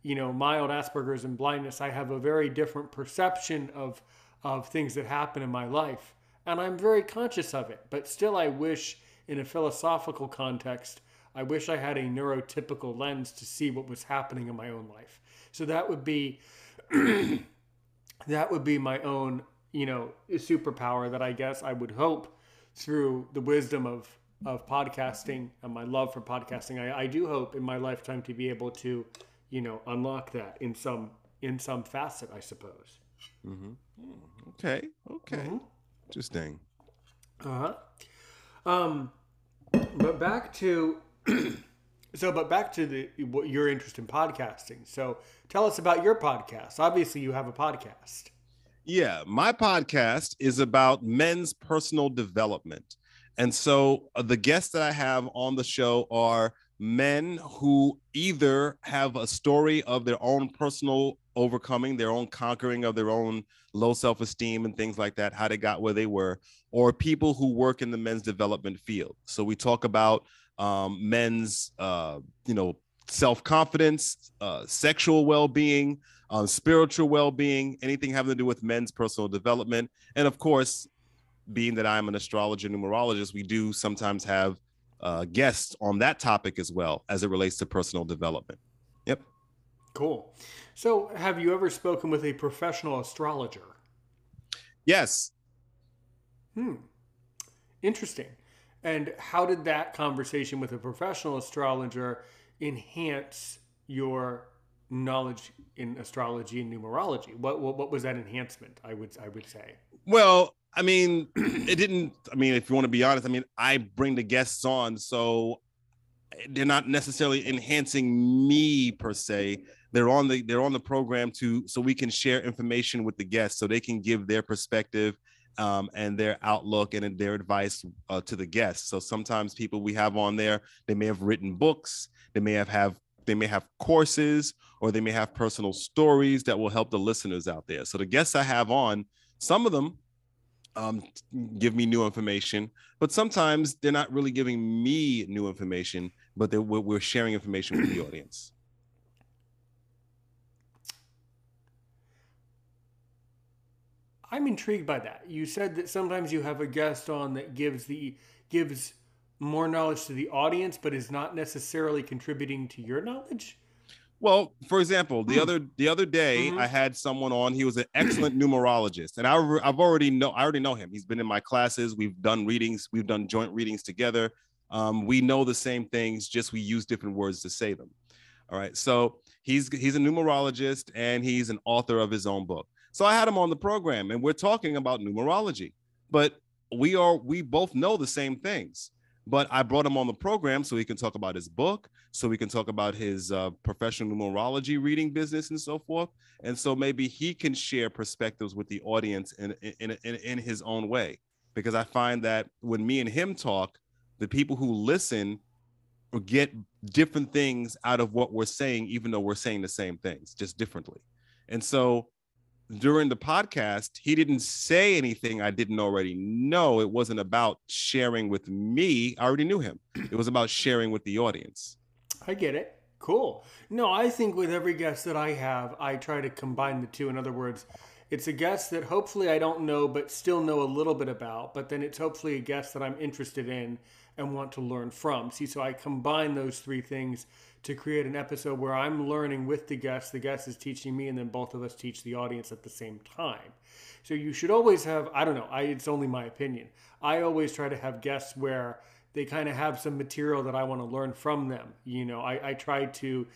you know, mild Asperger's and blindness, I have a very different perception of of things that happen in my life, and I'm very conscious of it. But still, I wish in a philosophical context I wish I had a neurotypical lens to see what was happening in my own life. So that would be that would be my own, you know, superpower that I guess I would hope through the wisdom of of podcasting and my love for podcasting. I, I do hope in my lifetime to be able to, you know, unlock that in some in some facet, I suppose. Mm-hmm. Okay. Okay. Mm-hmm. Interesting. Uh huh. Um, but back to so, but back to the what your interest in podcasting. So, tell us about your podcast. Obviously, you have a podcast. Yeah, my podcast is about men's personal development. And so uh, the guests that I have on the show are men who either have a story of their own personal overcoming, their own conquering of their own low self esteem and things like that, how they got where they were, or people who work in the men's development field. So we talk about um, men's, uh, you know, self confidence, uh, sexual well being, um, spiritual well being, anything having to do with men's personal development. And of course, being that I'm an astrologer numerologist, we do sometimes have uh, guests on that topic as well as it relates to personal development. Yep. Cool. So, have you ever spoken with a professional astrologer? Yes. Hmm. Interesting. And how did that conversation with a professional astrologer enhance your knowledge in astrology and numerology? What, what, what was that enhancement? I would I would say. Well, I mean, it didn't. I mean, if you want to be honest, I mean, I bring the guests on, so they're not necessarily enhancing me per se. They're on the they're on the program to so we can share information with the guests so they can give their perspective um, and their outlook and their advice uh, to the guests. So sometimes people we have on there, they may have written books, they may have have they may have courses, or they may have personal stories that will help the listeners out there. So the guests I have on, some of them um, give me new information, but sometimes they're not really giving me new information, but they, we're sharing information with the audience. I'm intrigued by that. You said that sometimes you have a guest on that gives the gives more knowledge to the audience, but is not necessarily contributing to your knowledge. Well, for example, the hmm. other the other day mm-hmm. I had someone on. He was an excellent numerologist, and I, I've already know I already know him. He's been in my classes. We've done readings. We've done joint readings together. Um, we know the same things, just we use different words to say them. All right. So he's he's a numerologist and he's an author of his own book. So I had him on the program and we're talking about numerology, but we are we both know the same things. But I brought him on the program so he can talk about his book, so we can talk about his uh, professional numerology reading business and so forth. And so maybe he can share perspectives with the audience in in, in, in his own way. Because I find that when me and him talk, the people who listen get different things out of what we're saying, even though we're saying the same things, just differently. And so during the podcast, he didn't say anything I didn't already know. It wasn't about sharing with me. I already knew him. It was about sharing with the audience. I get it. Cool. No, I think with every guest that I have, I try to combine the two. In other words, it's a guest that hopefully I don't know, but still know a little bit about, but then it's hopefully a guest that I'm interested in and want to learn from. See, so I combine those three things to create an episode where I'm learning with the guest, the guest is teaching me, and then both of us teach the audience at the same time. So you should always have, I don't know, I, it's only my opinion. I always try to have guests where they kind of have some material that I want to learn from them. You know, I, I try to,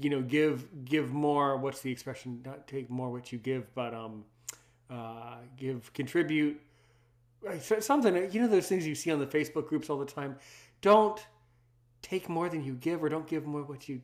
you know, give give more. What's the expression? Not take more what you give, but um, uh, give contribute. Something you know those things you see on the Facebook groups all the time. Don't take more than you give or don't give more what you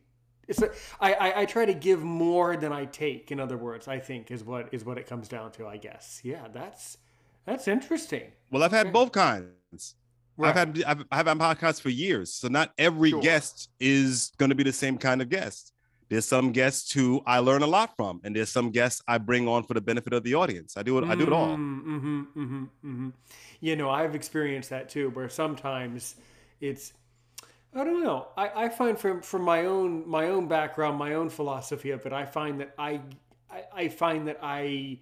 it's a, I, I, I try to give more than I take. In other words, I think is what is what it comes down to. I guess. Yeah, that's that's interesting. Well, I've had both kinds. Right. I've had I've, I've had podcasts for years, so not every sure. guest is going to be the same kind of guest. There's some guests who I learn a lot from, and there's some guests I bring on for the benefit of the audience. I do it. Mm, I do it all. Mm-hmm, mm-hmm, mm-hmm, mm-hmm. You know, I've experienced that too, where sometimes it's I don't know. I, I find from from my own my own background, my own philosophy of it, I find that I, I, I find that I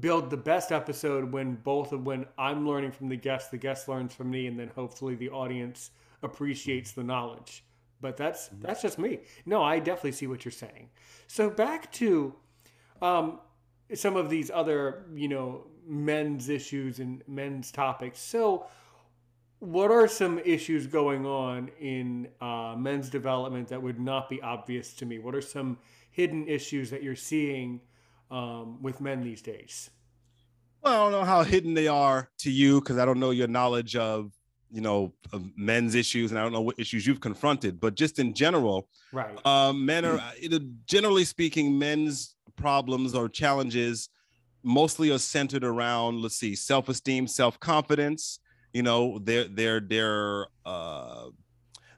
build the best episode when both of when I'm learning from the guest, the guest learns from me, and then hopefully the audience appreciates the knowledge. But that's that's just me. No, I definitely see what you're saying. So back to um, some of these other, you know, men's issues and men's topics. So what are some issues going on in uh, men's development that would not be obvious to me? What are some hidden issues that you're seeing um, with men these days? Well, I don't know how hidden they are to you because I don't know your knowledge of you know of men's issues and I don't know what issues you've confronted. But just in general, right? Um, men are generally speaking, men's problems or challenges mostly are centered around let's see, self-esteem, self-confidence you know their their their uh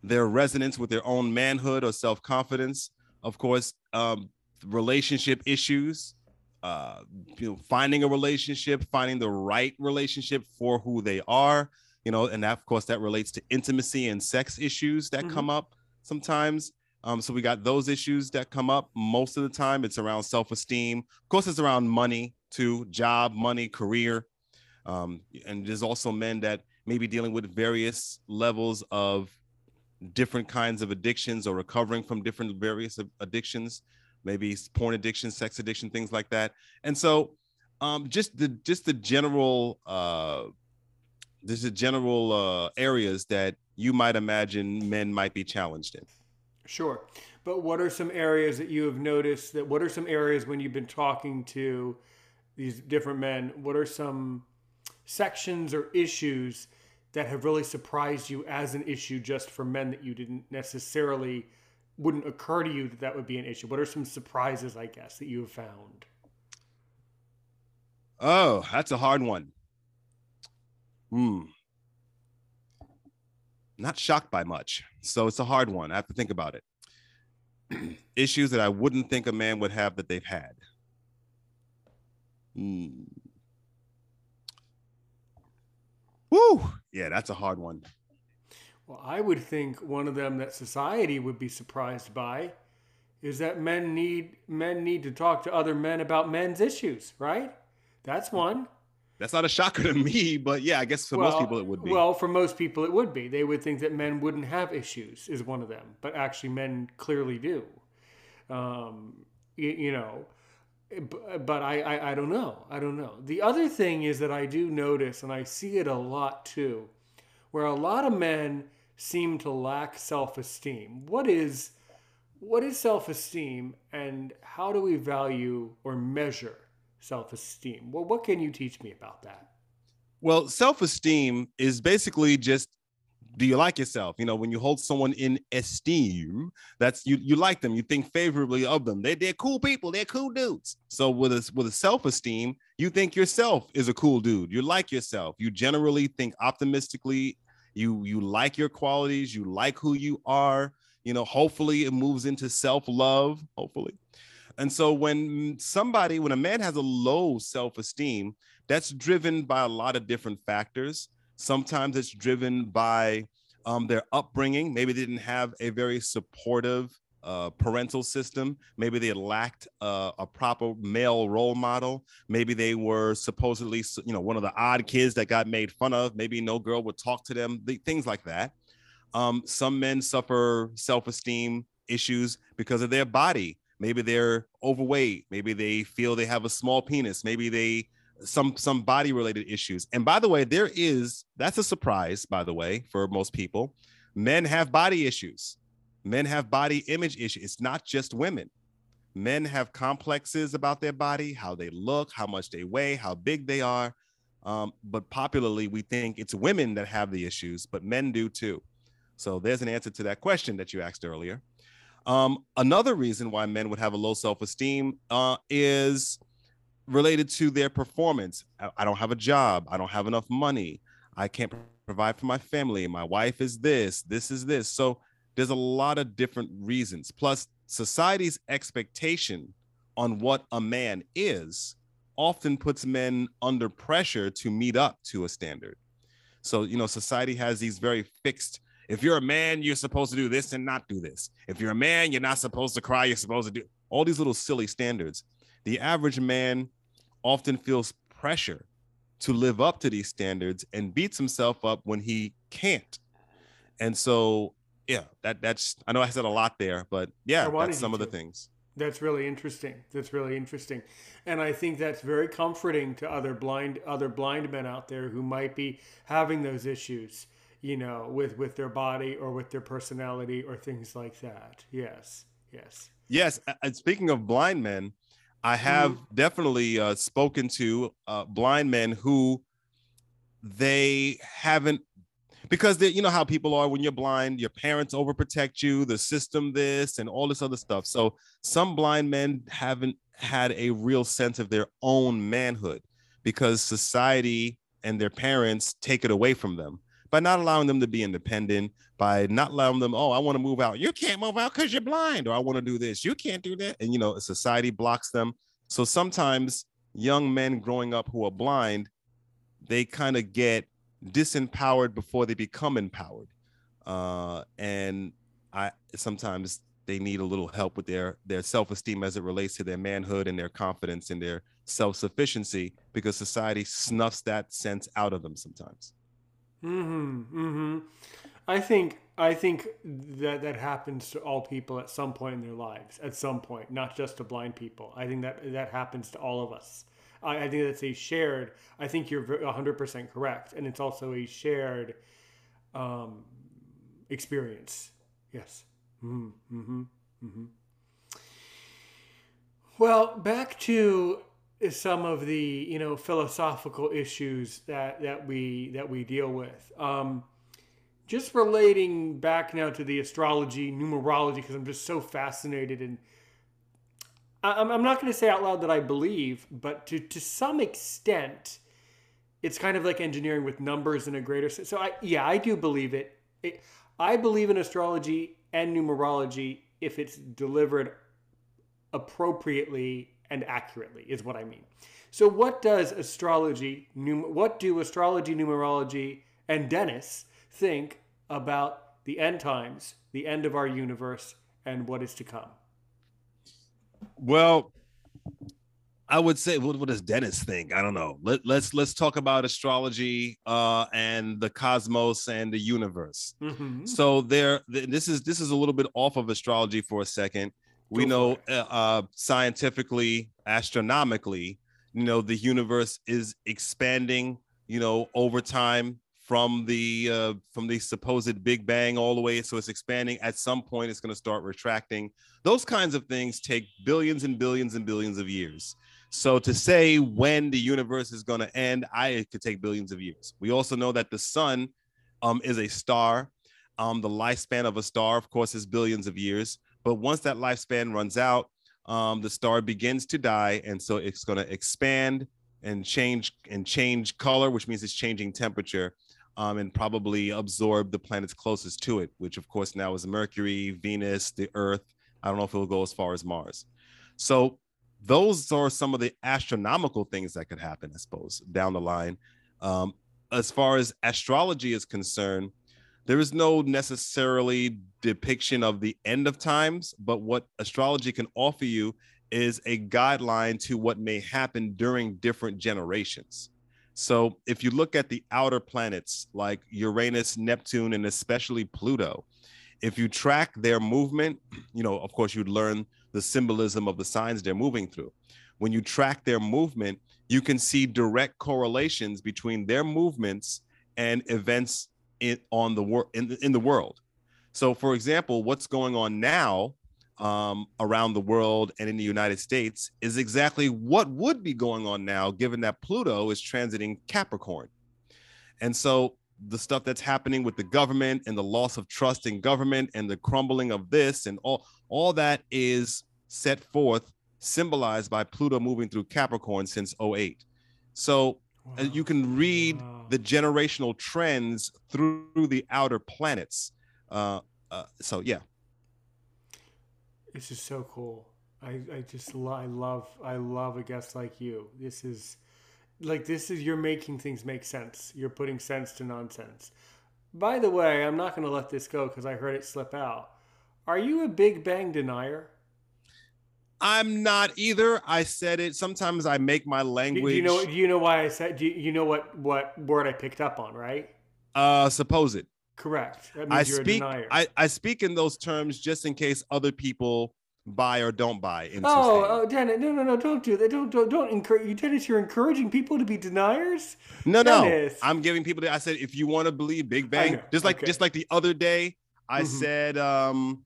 their resonance with their own manhood or self-confidence of course um relationship issues uh you know finding a relationship finding the right relationship for who they are you know and that, of course that relates to intimacy and sex issues that mm-hmm. come up sometimes um, so we got those issues that come up most of the time. It's around self-esteem. Of course, it's around money too, job, money, career. Um, and there's also men that may be dealing with various levels of different kinds of addictions or recovering from different various addictions, maybe porn addiction, sex addiction, things like that. And so um, just the just the general uh, there's the general uh, areas that you might imagine men might be challenged in. Sure. But what are some areas that you have noticed that what are some areas when you've been talking to these different men, what are some sections or issues that have really surprised you as an issue just for men that you didn't necessarily wouldn't occur to you that that would be an issue? What are some surprises, I guess, that you have found? Oh, that's a hard one. Hmm. Not shocked by much. So it's a hard one. I have to think about it. Issues that I wouldn't think a man would have that they've had. Hmm. Woo! Yeah, that's a hard one. Well, I would think one of them that society would be surprised by is that men need men need to talk to other men about men's issues, right? That's one. That's not a shocker to me, but yeah, I guess for well, most people it would be. Well, for most people it would be. They would think that men wouldn't have issues, is one of them, but actually men clearly do. Um, you, you know, but I, I, I don't know. I don't know. The other thing is that I do notice, and I see it a lot too, where a lot of men seem to lack self-esteem. What is what is self-esteem, and how do we value or measure self-esteem? Well, what can you teach me about that? Well, self-esteem is basically just do you like yourself? You know, when you hold someone in esteem, that's you you like them, you think favorably of them. They they're cool people, they're cool dudes. So with a with a self-esteem, you think yourself is a cool dude. You like yourself. You generally think optimistically. You you like your qualities, you like who you are. You know, hopefully it moves into self-love, hopefully. And so when somebody, when a man has a low self-esteem, that's driven by a lot of different factors. Sometimes it's driven by um, their upbringing. Maybe they didn't have a very supportive uh, parental system. Maybe they lacked uh, a proper male role model. Maybe they were supposedly, you know, one of the odd kids that got made fun of. Maybe no girl would talk to them. things like that. Um, some men suffer self-esteem issues because of their body. Maybe they're overweight. Maybe they feel they have a small penis. Maybe they some some body related issues. And by the way, there is that's a surprise, by the way, for most people. Men have body issues. Men have body image issues. It's not just women. Men have complexes about their body, how they look, how much they weigh, how big they are. Um, but popularly, we think it's women that have the issues, but men do too. So there's an answer to that question that you asked earlier. Um, another reason why men would have a low self esteem uh, is related to their performance. I don't have a job. I don't have enough money. I can't provide for my family. My wife is this, this is this. So there's a lot of different reasons. Plus, society's expectation on what a man is often puts men under pressure to meet up to a standard. So, you know, society has these very fixed if you're a man, you're supposed to do this and not do this. If you're a man, you're not supposed to cry, you're supposed to do all these little silly standards. The average man often feels pressure to live up to these standards and beats himself up when he can't. And so, yeah, that that's I know I said a lot there, but yeah, that's some of the things. That's really interesting. That's really interesting. And I think that's very comforting to other blind other blind men out there who might be having those issues, you know, with with their body or with their personality or things like that. Yes. Yes. Yes, and speaking of blind men, I have mm-hmm. definitely uh, spoken to uh, blind men who they haven't because you know how people are when you're blind your parents overprotect you the system this and all this other stuff. So some blind men haven't had a real sense of their own manhood because society and their parents take it away from them by not allowing them to be independent by not allowing them oh i want to move out. You can't move out because you're blind or i want to do this. You can't do that. And you know society blocks them. So sometimes young men growing up who are blind they kind of get disempowered before they become empowered uh, and i sometimes they need a little help with their their self-esteem as it relates to their manhood and their confidence and their self-sufficiency because society snuffs that sense out of them sometimes mm-hmm, mm-hmm. I think I think that that happens to all people at some point in their lives. At some point, not just to blind people. I think that that happens to all of us. I, I think that's a shared. I think you're 100 percent correct, and it's also a shared um, experience. Yes. Mm-hmm. Mm-hmm. Mm-hmm. Well, back to some of the you know philosophical issues that that we that we deal with. Um, just relating back now to the astrology numerology because I'm just so fascinated and I'm, not going to say out loud that I believe, but to to some extent, it's kind of like engineering with numbers in a greater sense. So I yeah I do believe it. it I believe in astrology and numerology if it's delivered appropriately and accurately is what I mean. So what does astrology, num- what do astrology, numerology, and Dennis think about the end times, the end of our universe, and what is to come? Well, I would say, what, what does Dennis think? I don't know. Let, let's let's talk about astrology uh, and the cosmos and the universe. Mm-hmm. So there, this is this is a little bit off of astrology for a second. We Go know uh, uh, scientifically, astronomically, you know, the universe is expanding. You know, over time from the uh, from the supposed Big Bang all the way, so it's expanding. At some point, it's going to start retracting. Those kinds of things take billions and billions and billions of years. So to say when the universe is going to end, I could take billions of years. We also know that the sun um, is a star. Um, the lifespan of a star, of course, is billions of years. But once that lifespan runs out, um, the star begins to die, and so it's going to expand and change and change color, which means it's changing temperature, um, and probably absorb the planets closest to it, which of course now is Mercury, Venus, the Earth. I don't know if it'll go as far as Mars. So those are some of the astronomical things that could happen, I suppose, down the line. Um, as far as astrology is concerned, there is no necessarily depiction of the end of times, but what astrology can offer you is a guideline to what may happen during different generations. So if you look at the outer planets like Uranus, Neptune, and especially Pluto, if you track their movement, you know, of course, you'd learn the symbolism of the signs they're moving through. When you track their movement, you can see direct correlations between their movements and events in on the world in in the world. So, for example, what's going on now um, around the world and in the United States is exactly what would be going on now, given that Pluto is transiting Capricorn. And so, the stuff that's happening with the government and the loss of trust in government and the crumbling of this and all all that is set forth symbolized by Pluto moving through Capricorn since 08. So wow. you can read wow the generational trends through the outer planets. Uh, uh, so yeah, this is so cool. I, I just lo- I love I love a guest like you. This is like this is you're making things make sense. You're putting sense to nonsense. By the way, I'm not going to let this go because I heard it slip out. Are you a Big Bang denier? I'm not either. I said it. Sometimes I make my language. Do you know? Do you know why I said? Do you, you know what what word I picked up on? Right. Uh, suppose it. Correct. I speak. I, I speak in those terms just in case other people buy or don't buy into. Oh, oh, Dennis, no, no, no! Don't do that. Don't don't don't encourage you, Dennis. You're encouraging people to be deniers. No, Dennis. no. I'm giving people. That. I said if you want to believe Big Bang, just like okay. just like the other day, I mm-hmm. said um,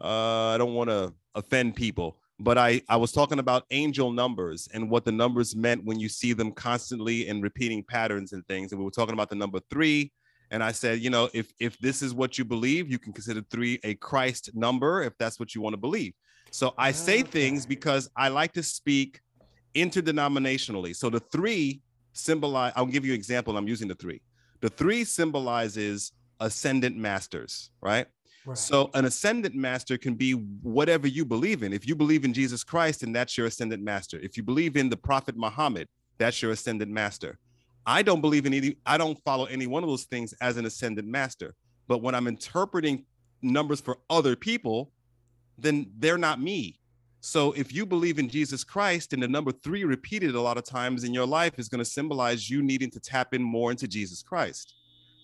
uh, I don't want to offend people but I, I was talking about angel numbers and what the numbers meant when you see them constantly in repeating patterns and things. And we were talking about the number three. And I said, you know, if if this is what you believe, you can consider three a Christ number if that's what you want to believe. So I say okay. things because I like to speak interdenominationally. So the three symbolize, I'll give you an example. I'm using the three. The three symbolizes ascendant masters, right? So an ascendant master can be whatever you believe in. If you believe in Jesus Christ, then that's your ascendant master. If you believe in the Prophet Muhammad, that's your ascendant master. I don't believe in any, I don't follow any one of those things as an ascendant master. But when I'm interpreting numbers for other people, then they're not me. So if you believe in Jesus Christ and the number three repeated a lot of times in your life is going to symbolize you needing to tap in more into Jesus Christ.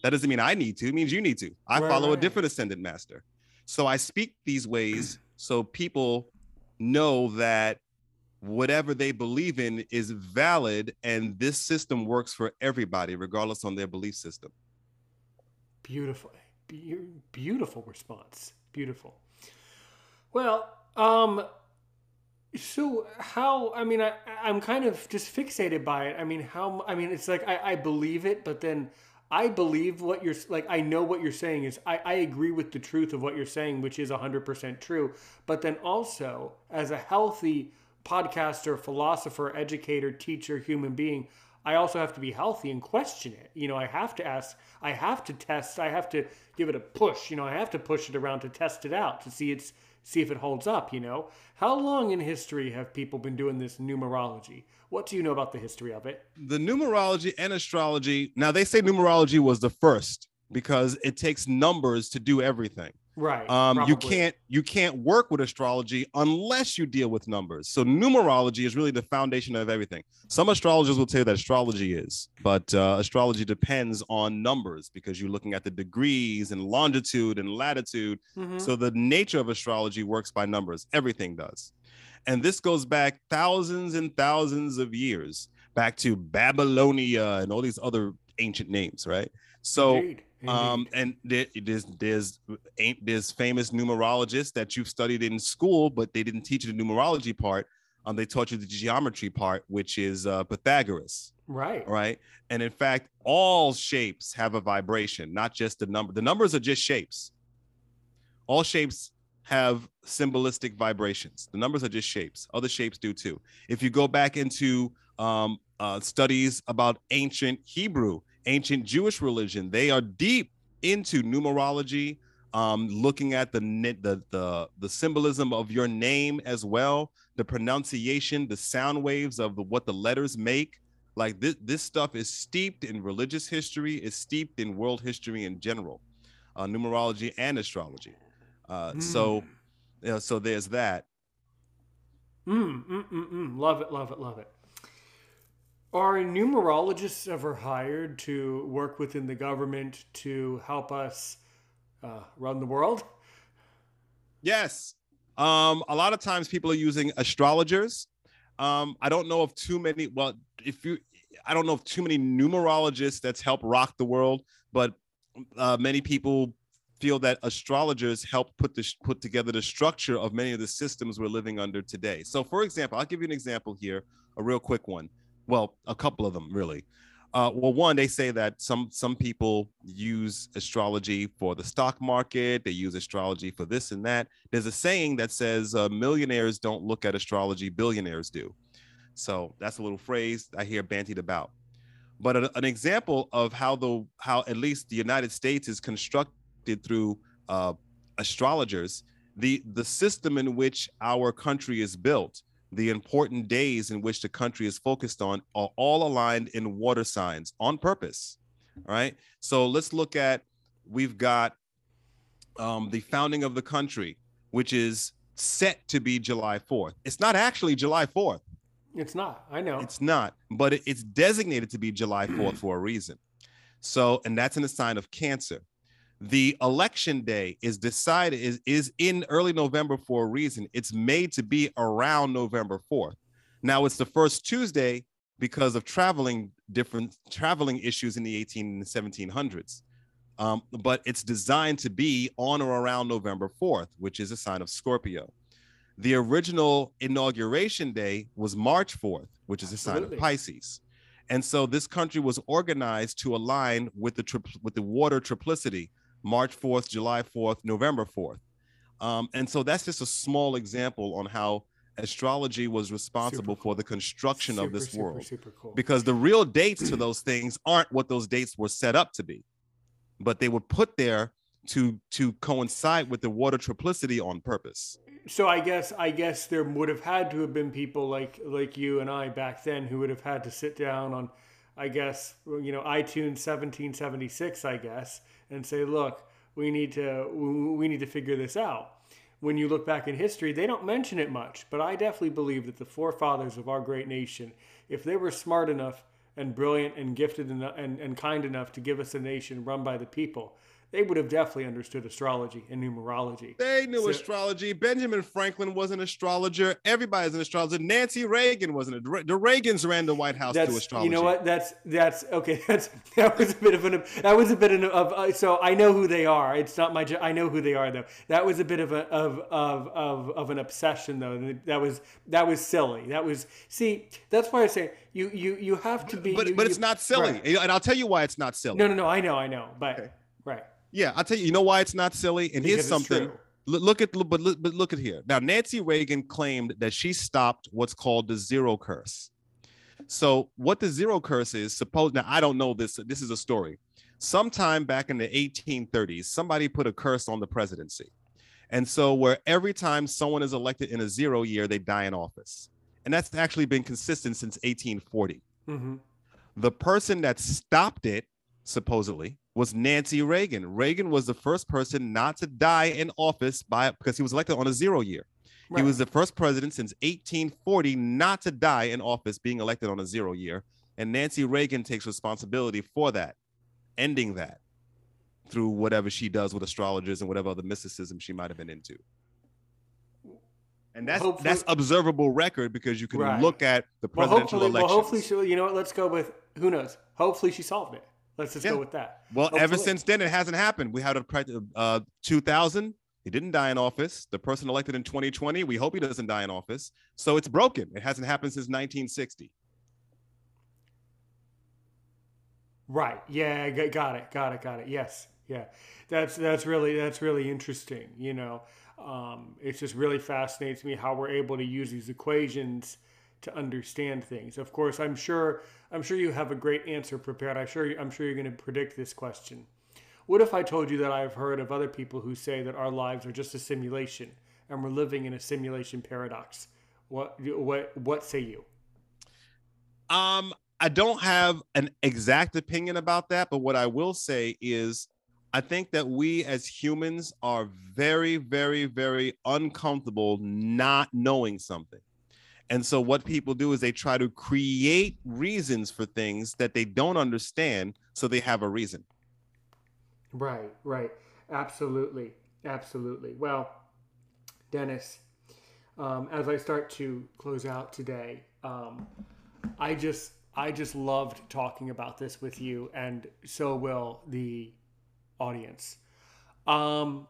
That doesn't mean I need to. It means you need to. I right, follow right. a different ascendant master. So I speak these ways so people know that whatever they believe in is valid and this system works for everybody regardless on their belief system. Beautiful. Be- beautiful response. Beautiful. Well, um So how? I mean, I I'm kind of just fixated by it. I mean, how? I mean, it's like I, I believe it, but then I believe what you're like. I know what you're saying is. I I agree with the truth of what you're saying, which is hundred percent true. But then also, as a healthy podcaster, philosopher, educator, teacher, human being, I also have to be healthy and question it. You know, I have to ask, I have to test, I have to give it a push. You know, I have to push it around to test it out to see its see if it holds up, you know? How long in history have people been doing this numerology? What do you know about the history of it? The numerology and astrology, now they say numerology was the first because it takes numbers to do everything. Right. Um, you can't you can't work with astrology unless you deal with numbers. So numerology is really the foundation of everything. Some astrologers will tell you that astrology is, but uh, astrology depends on numbers because you're looking at the degrees and longitude and latitude. Mm-hmm. So the nature of astrology works by numbers. Everything does, and this goes back thousands and thousands of years, back to Babylonia and all these other ancient names, right? So. Indeed um, and there, there's there's there's famous numerologists that you've studied in school, but they didn't teach you the numerology part. Um, they taught you the geometry part, which is uh, Pythagoras. Right. Right. And in fact, all shapes have a vibration, not just the number. The numbers are just shapes. All shapes have symbolistic vibrations. The numbers are just shapes. Other shapes do too. If you go back into um, uh, studies about ancient Hebrew, ancient Jewish religion. They are deep into numerology, um, looking at the, the the the symbolism of your name as well, the pronunciation, the sound waves of the, what the letters make. Like this, this stuff is steeped in religious history, is steeped in world history in general, uh, numerology and astrology. Uh, mm. So, you know, so there's that. Mm, mm, mm, mm. Love it, love it, love it. Are numerologists ever hired to work within the government to help us uh, run the world? Yes. Um, a lot of times people are using astrologers. Um, I don't know of too many. Well, if you, I don't know of too many numerologists that's helped rock the world, but uh, many people feel that astrologers help put this put together the structure of many of the systems we're living under today. So, for example, I'll give you an example here, a real quick one well, a couple of them really. Uh, well, one, they say that some some people use astrology for the stock market. They use astrology for this and that. There's a saying that says uh, millionaires don't look at astrology, billionaires do. So that's a little phrase I hear bantied about. But a, an example of how the how at least the United States is constructed through uh, astrologers, the the system in which our country is built the important days in which the country is focused on are all aligned in water signs on purpose. All right. So let's look at we've got um, the founding of the country, which is set to be July 4th. It's not actually July 4th. It's not. I know. It's not, but it's designated to be July 4th for a reason. So, and that's in a sign of Cancer the election day is decided is, is in early november for a reason. It's made to be around november 4th now it's the first tuesday because of traveling different traveling issues in the 18 and 1700s um, but it's designed to be on or around november 4th which is a sign of scorpio. The original inauguration day was march 4th which is a sign of pisces. And so this country was organized to align with the tri- with the water triplicity March 4th, July 4th, November 4th. Um, and so that's just a small example on how astrology was responsible cool. for the construction super, of this super, world. Super cool. Because the real dates to those things aren't what those dates were set up to be, but they were put there to to coincide with the water triplicity on purpose. So I guess I guess there would have had to have been people like like you and I back then who would have had to sit down on I guess you know iTunes 1776 I guess and say, look, we need to we need to figure this out. When you look back in history, they don't mention it much, but I definitely believe that the forefathers of our great nation, if they were smart enough and brilliant and gifted and, and, and kind enough to give us a nation run by the people, they would have definitely understood astrology and numerology. They knew So- astrology. Benjamin Franklin was an astrologer. Everybody's an astrologer. Nancy Reagan wasn't. A, the Reagans ran the White House to astrology. you know what that's that's okay. That's that was a bit of an that was a bit of, of uh, so I know who they are. It's not my I know who they are though. That was a bit of a of of of, of an obsession though. That was that was silly. That was see that's why I say you you you have to be. But you- but you- it's not silly, Right. and I'll tell you why it's not silly. No no no. I know I know. But Okay. right. Yeah, I'll tell you. You know why it's not silly, and Because here's something. Look, at but look, but look at here. Now, Nancy Reagan claimed that she stopped what's called the zero curse. So, what the zero curse is, suppose now I don't know this. This is a story. Sometime back in the 1830s, somebody put a curse on the presidency, and so where every time someone is elected in a zero year, they die in office, and that's actually been consistent since 1840 hmm the person that stopped it supposedly was Nancy Reagan. Reagan was the first person not to die in office by because he was elected on a zero year. He was the first president since 1840 not to die in office being elected on a zero year and Nancy Reagan takes responsibility for that, ending that through whatever she does with astrologers and whatever other mysticism she might have been into. And that's Hopefully- that's observable record because you can Right. look at the presidential Well, hopefully, well, hopefully, she, you know what? Let's go with who knows. Hopefully, she solved it. Let's just Yeah. go with that. Well, ever since then, it hasn't happened. We had a uh, 2000. He didn't die in office. The person elected in 2020, we hope he doesn't die in office. So it's broken. It hasn't happened since 1960. Right. Yeah. Got it. Got it. Got it. Yes. Yeah. That's that's really that's really interesting. You know, um, it's just really fascinates me how we're able to use these equations to understand things. Of course, I'm sure I'm sure you have a great answer prepared. I'm sure I'm sure you're going to predict this question. What if I told you that I've heard of other people who say that our lives are just a simulation and we're living in a simulation paradox? What what what say you? Um, I don't have an exact opinion about that, but what I will say is I think that we as humans are very, very, very uncomfortable not knowing something. And so what people do is they try to create reasons for things that they don't understand so they have a reason. Right, right. Absolutely. Absolutely. Well, Dennis, um, as I start to close out today, um, I just I just loved talking about this with you, and so will the audience. Um,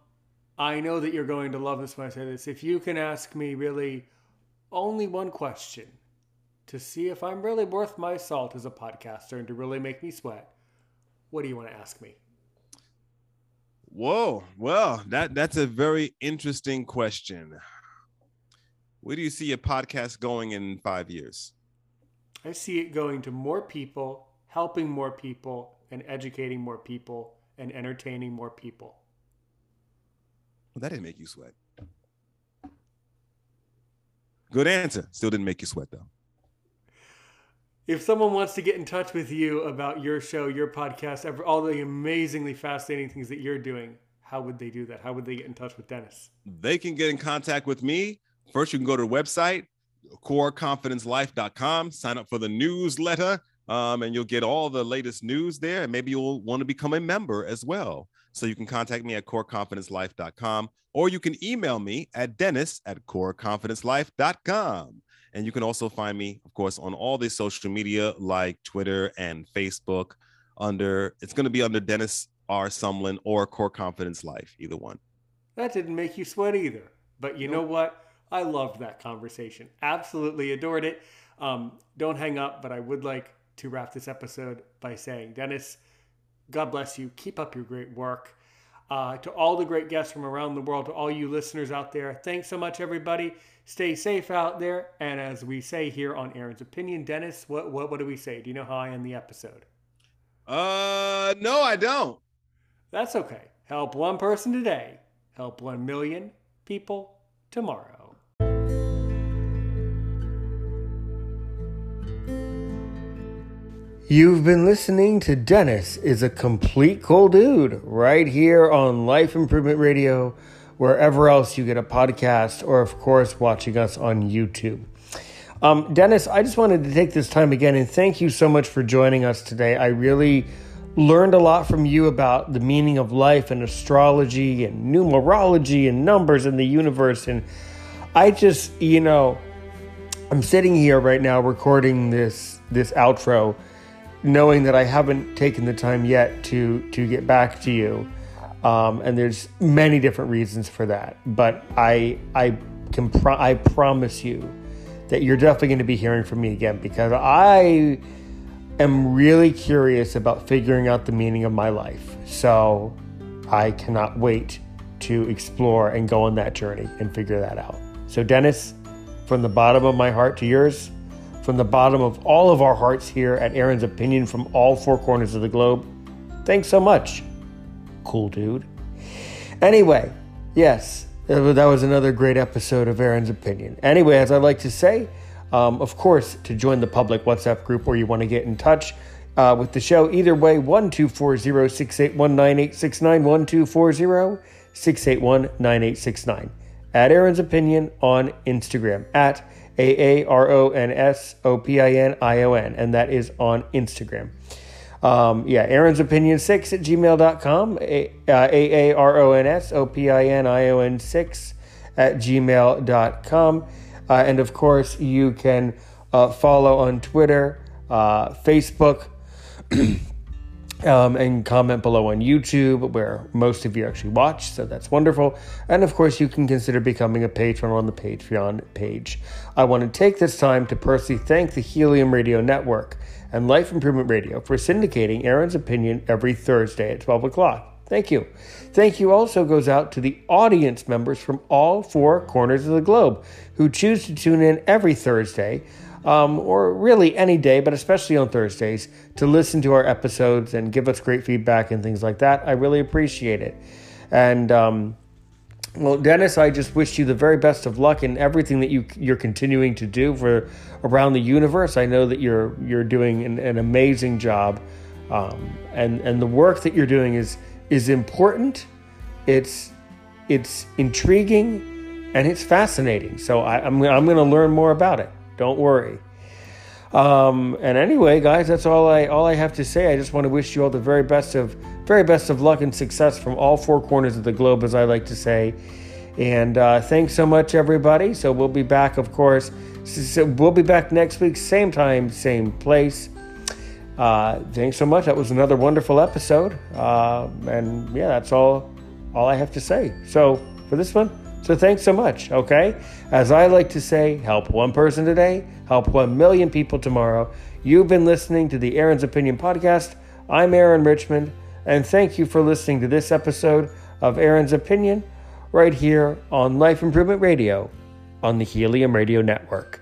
I know that you're going to love this when I say this. If you can ask me really only one question to see if I'm really worth my salt as a podcaster and to really make me sweat, what do you want to ask me? Whoa. Well, that that's a very interesting question. Where do you see your podcast going in five years? I see it going to more people, helping more people, and educating more people, and entertaining more people. Well, that didn't make you sweat. Good answer. Still didn't make you sweat though. If someone wants to get in touch with you about your show, your podcast, all the amazingly fascinating things that you're doing, how would they do that? How would they get in touch with Dennis? They can get in contact with me. First, you can go to the website, coreconfidencelife.com, sign up for the newsletter, um, and you'll get all the latest news there. And maybe you'll want to become a member as well. So you can contact me at coreconfidencelife.com or you can email me at dennis at coreconfidencelife.com. And you can also find me, of course, on all the social media like Twitter and Facebook under, it's going to be under Dennis R. Sumlin or Core Confidence Life, either one. That didn't make you sweat either. But you know what? I loved that conversation. Absolutely adored it. Um, don't hang up, but I would like to wrap this episode by saying, Dennis, God bless you. Keep up your great work. Uh, to all the great guests from around the world, to all you listeners out there, thanks so much, everybody. Stay safe out there. And as we say here on Aaron's Opinion, Dennis, what, what, what do we say? Do you know how I end the episode? Uh, no, I don't. That's okay. Help one person today, help one million people tomorrow. You've been listening to Dennis is a complete cool dude right here on Life Improvement Radio, wherever else you get a podcast, or of course, watching us on YouTube. Um, Dennis, I just wanted to take this time again and thank you so much for joining us today. I really learned a lot from you about the meaning of life and astrology and numerology and numbers in the universe. And I just, you know, I'm sitting here right now recording this this outro, knowing that I haven't taken the time yet to to get back to you. Um, and there's many different reasons for that, but I I can pro- I promise you that you're definitely going to be hearing from me again because I am really curious about figuring out the meaning of my life. So I cannot wait to explore and go on that journey and figure that out. So, Dennis, from the bottom of my heart to yours, from the bottom of all of our hearts here at Aaron's Opinion from all four corners of the globe, thanks so much. Cool dude. Anyway, yes, that was another great episode of Aaron's Opinion. Anyway, as I like to say, um, of course, to join the public WhatsApp group where you want to get in touch uh, with the show, either way, 1240 681 9869, 1240 681 9869. At Aaron's Opinion on Instagram, at A A R O N S O P I N I O N, and that is on Instagram. Um, yeah, Aaron's Opinion 6 at gmail.com, A A R O N S O P I N I O N 6 at gmail.com. Uh, and of course, you can uh, follow on Twitter, uh, Facebook, um, and comment below on YouTube, where most of you actually watch. So that's wonderful. And of course, you can consider becoming a patron on the Patreon page. I want to take this time to personally thank the Helium Radio Network and Life Improvement Radio for syndicating Aaron's Opinion every Thursday at 12 o'clock. Thank you. Thank you also goes out to the audience members from all four corners of the globe who choose to tune in every Thursday, um, or really any day, but especially on Thursdays, to listen to our episodes and give us great feedback and things like that. I really appreciate it. And, um, well, Dennis, I just wish you the very best of luck in everything that you you're continuing to do for around the universe. I know that you're you're doing an, an amazing job, um, and and the work that you're doing is is important. It's it's intriguing and it's fascinating. So I, I'm, I'm going to learn more about it. Don't worry. Um, and anyway, guys, that's all I all I have to say. I just want to wish you all the very best of very best of luck and success from all four corners of the globe, as I like to say. And uh, thanks so much, everybody. So we'll be back, of course. So we'll be back next week, same time, same place. Uh, thanks so much. That was another wonderful episode. Uh, and yeah, that's all all I have to say. So for this one, so thanks so much. Okay, as I like to say, help one person today, help one million people tomorrow. You've been listening to the Aaron's Opinion podcast. I'm Aaron Richmond, and thank you for listening to this episode of Aaron's Opinion right here on Life Improvement Radio on the Helium Radio Network.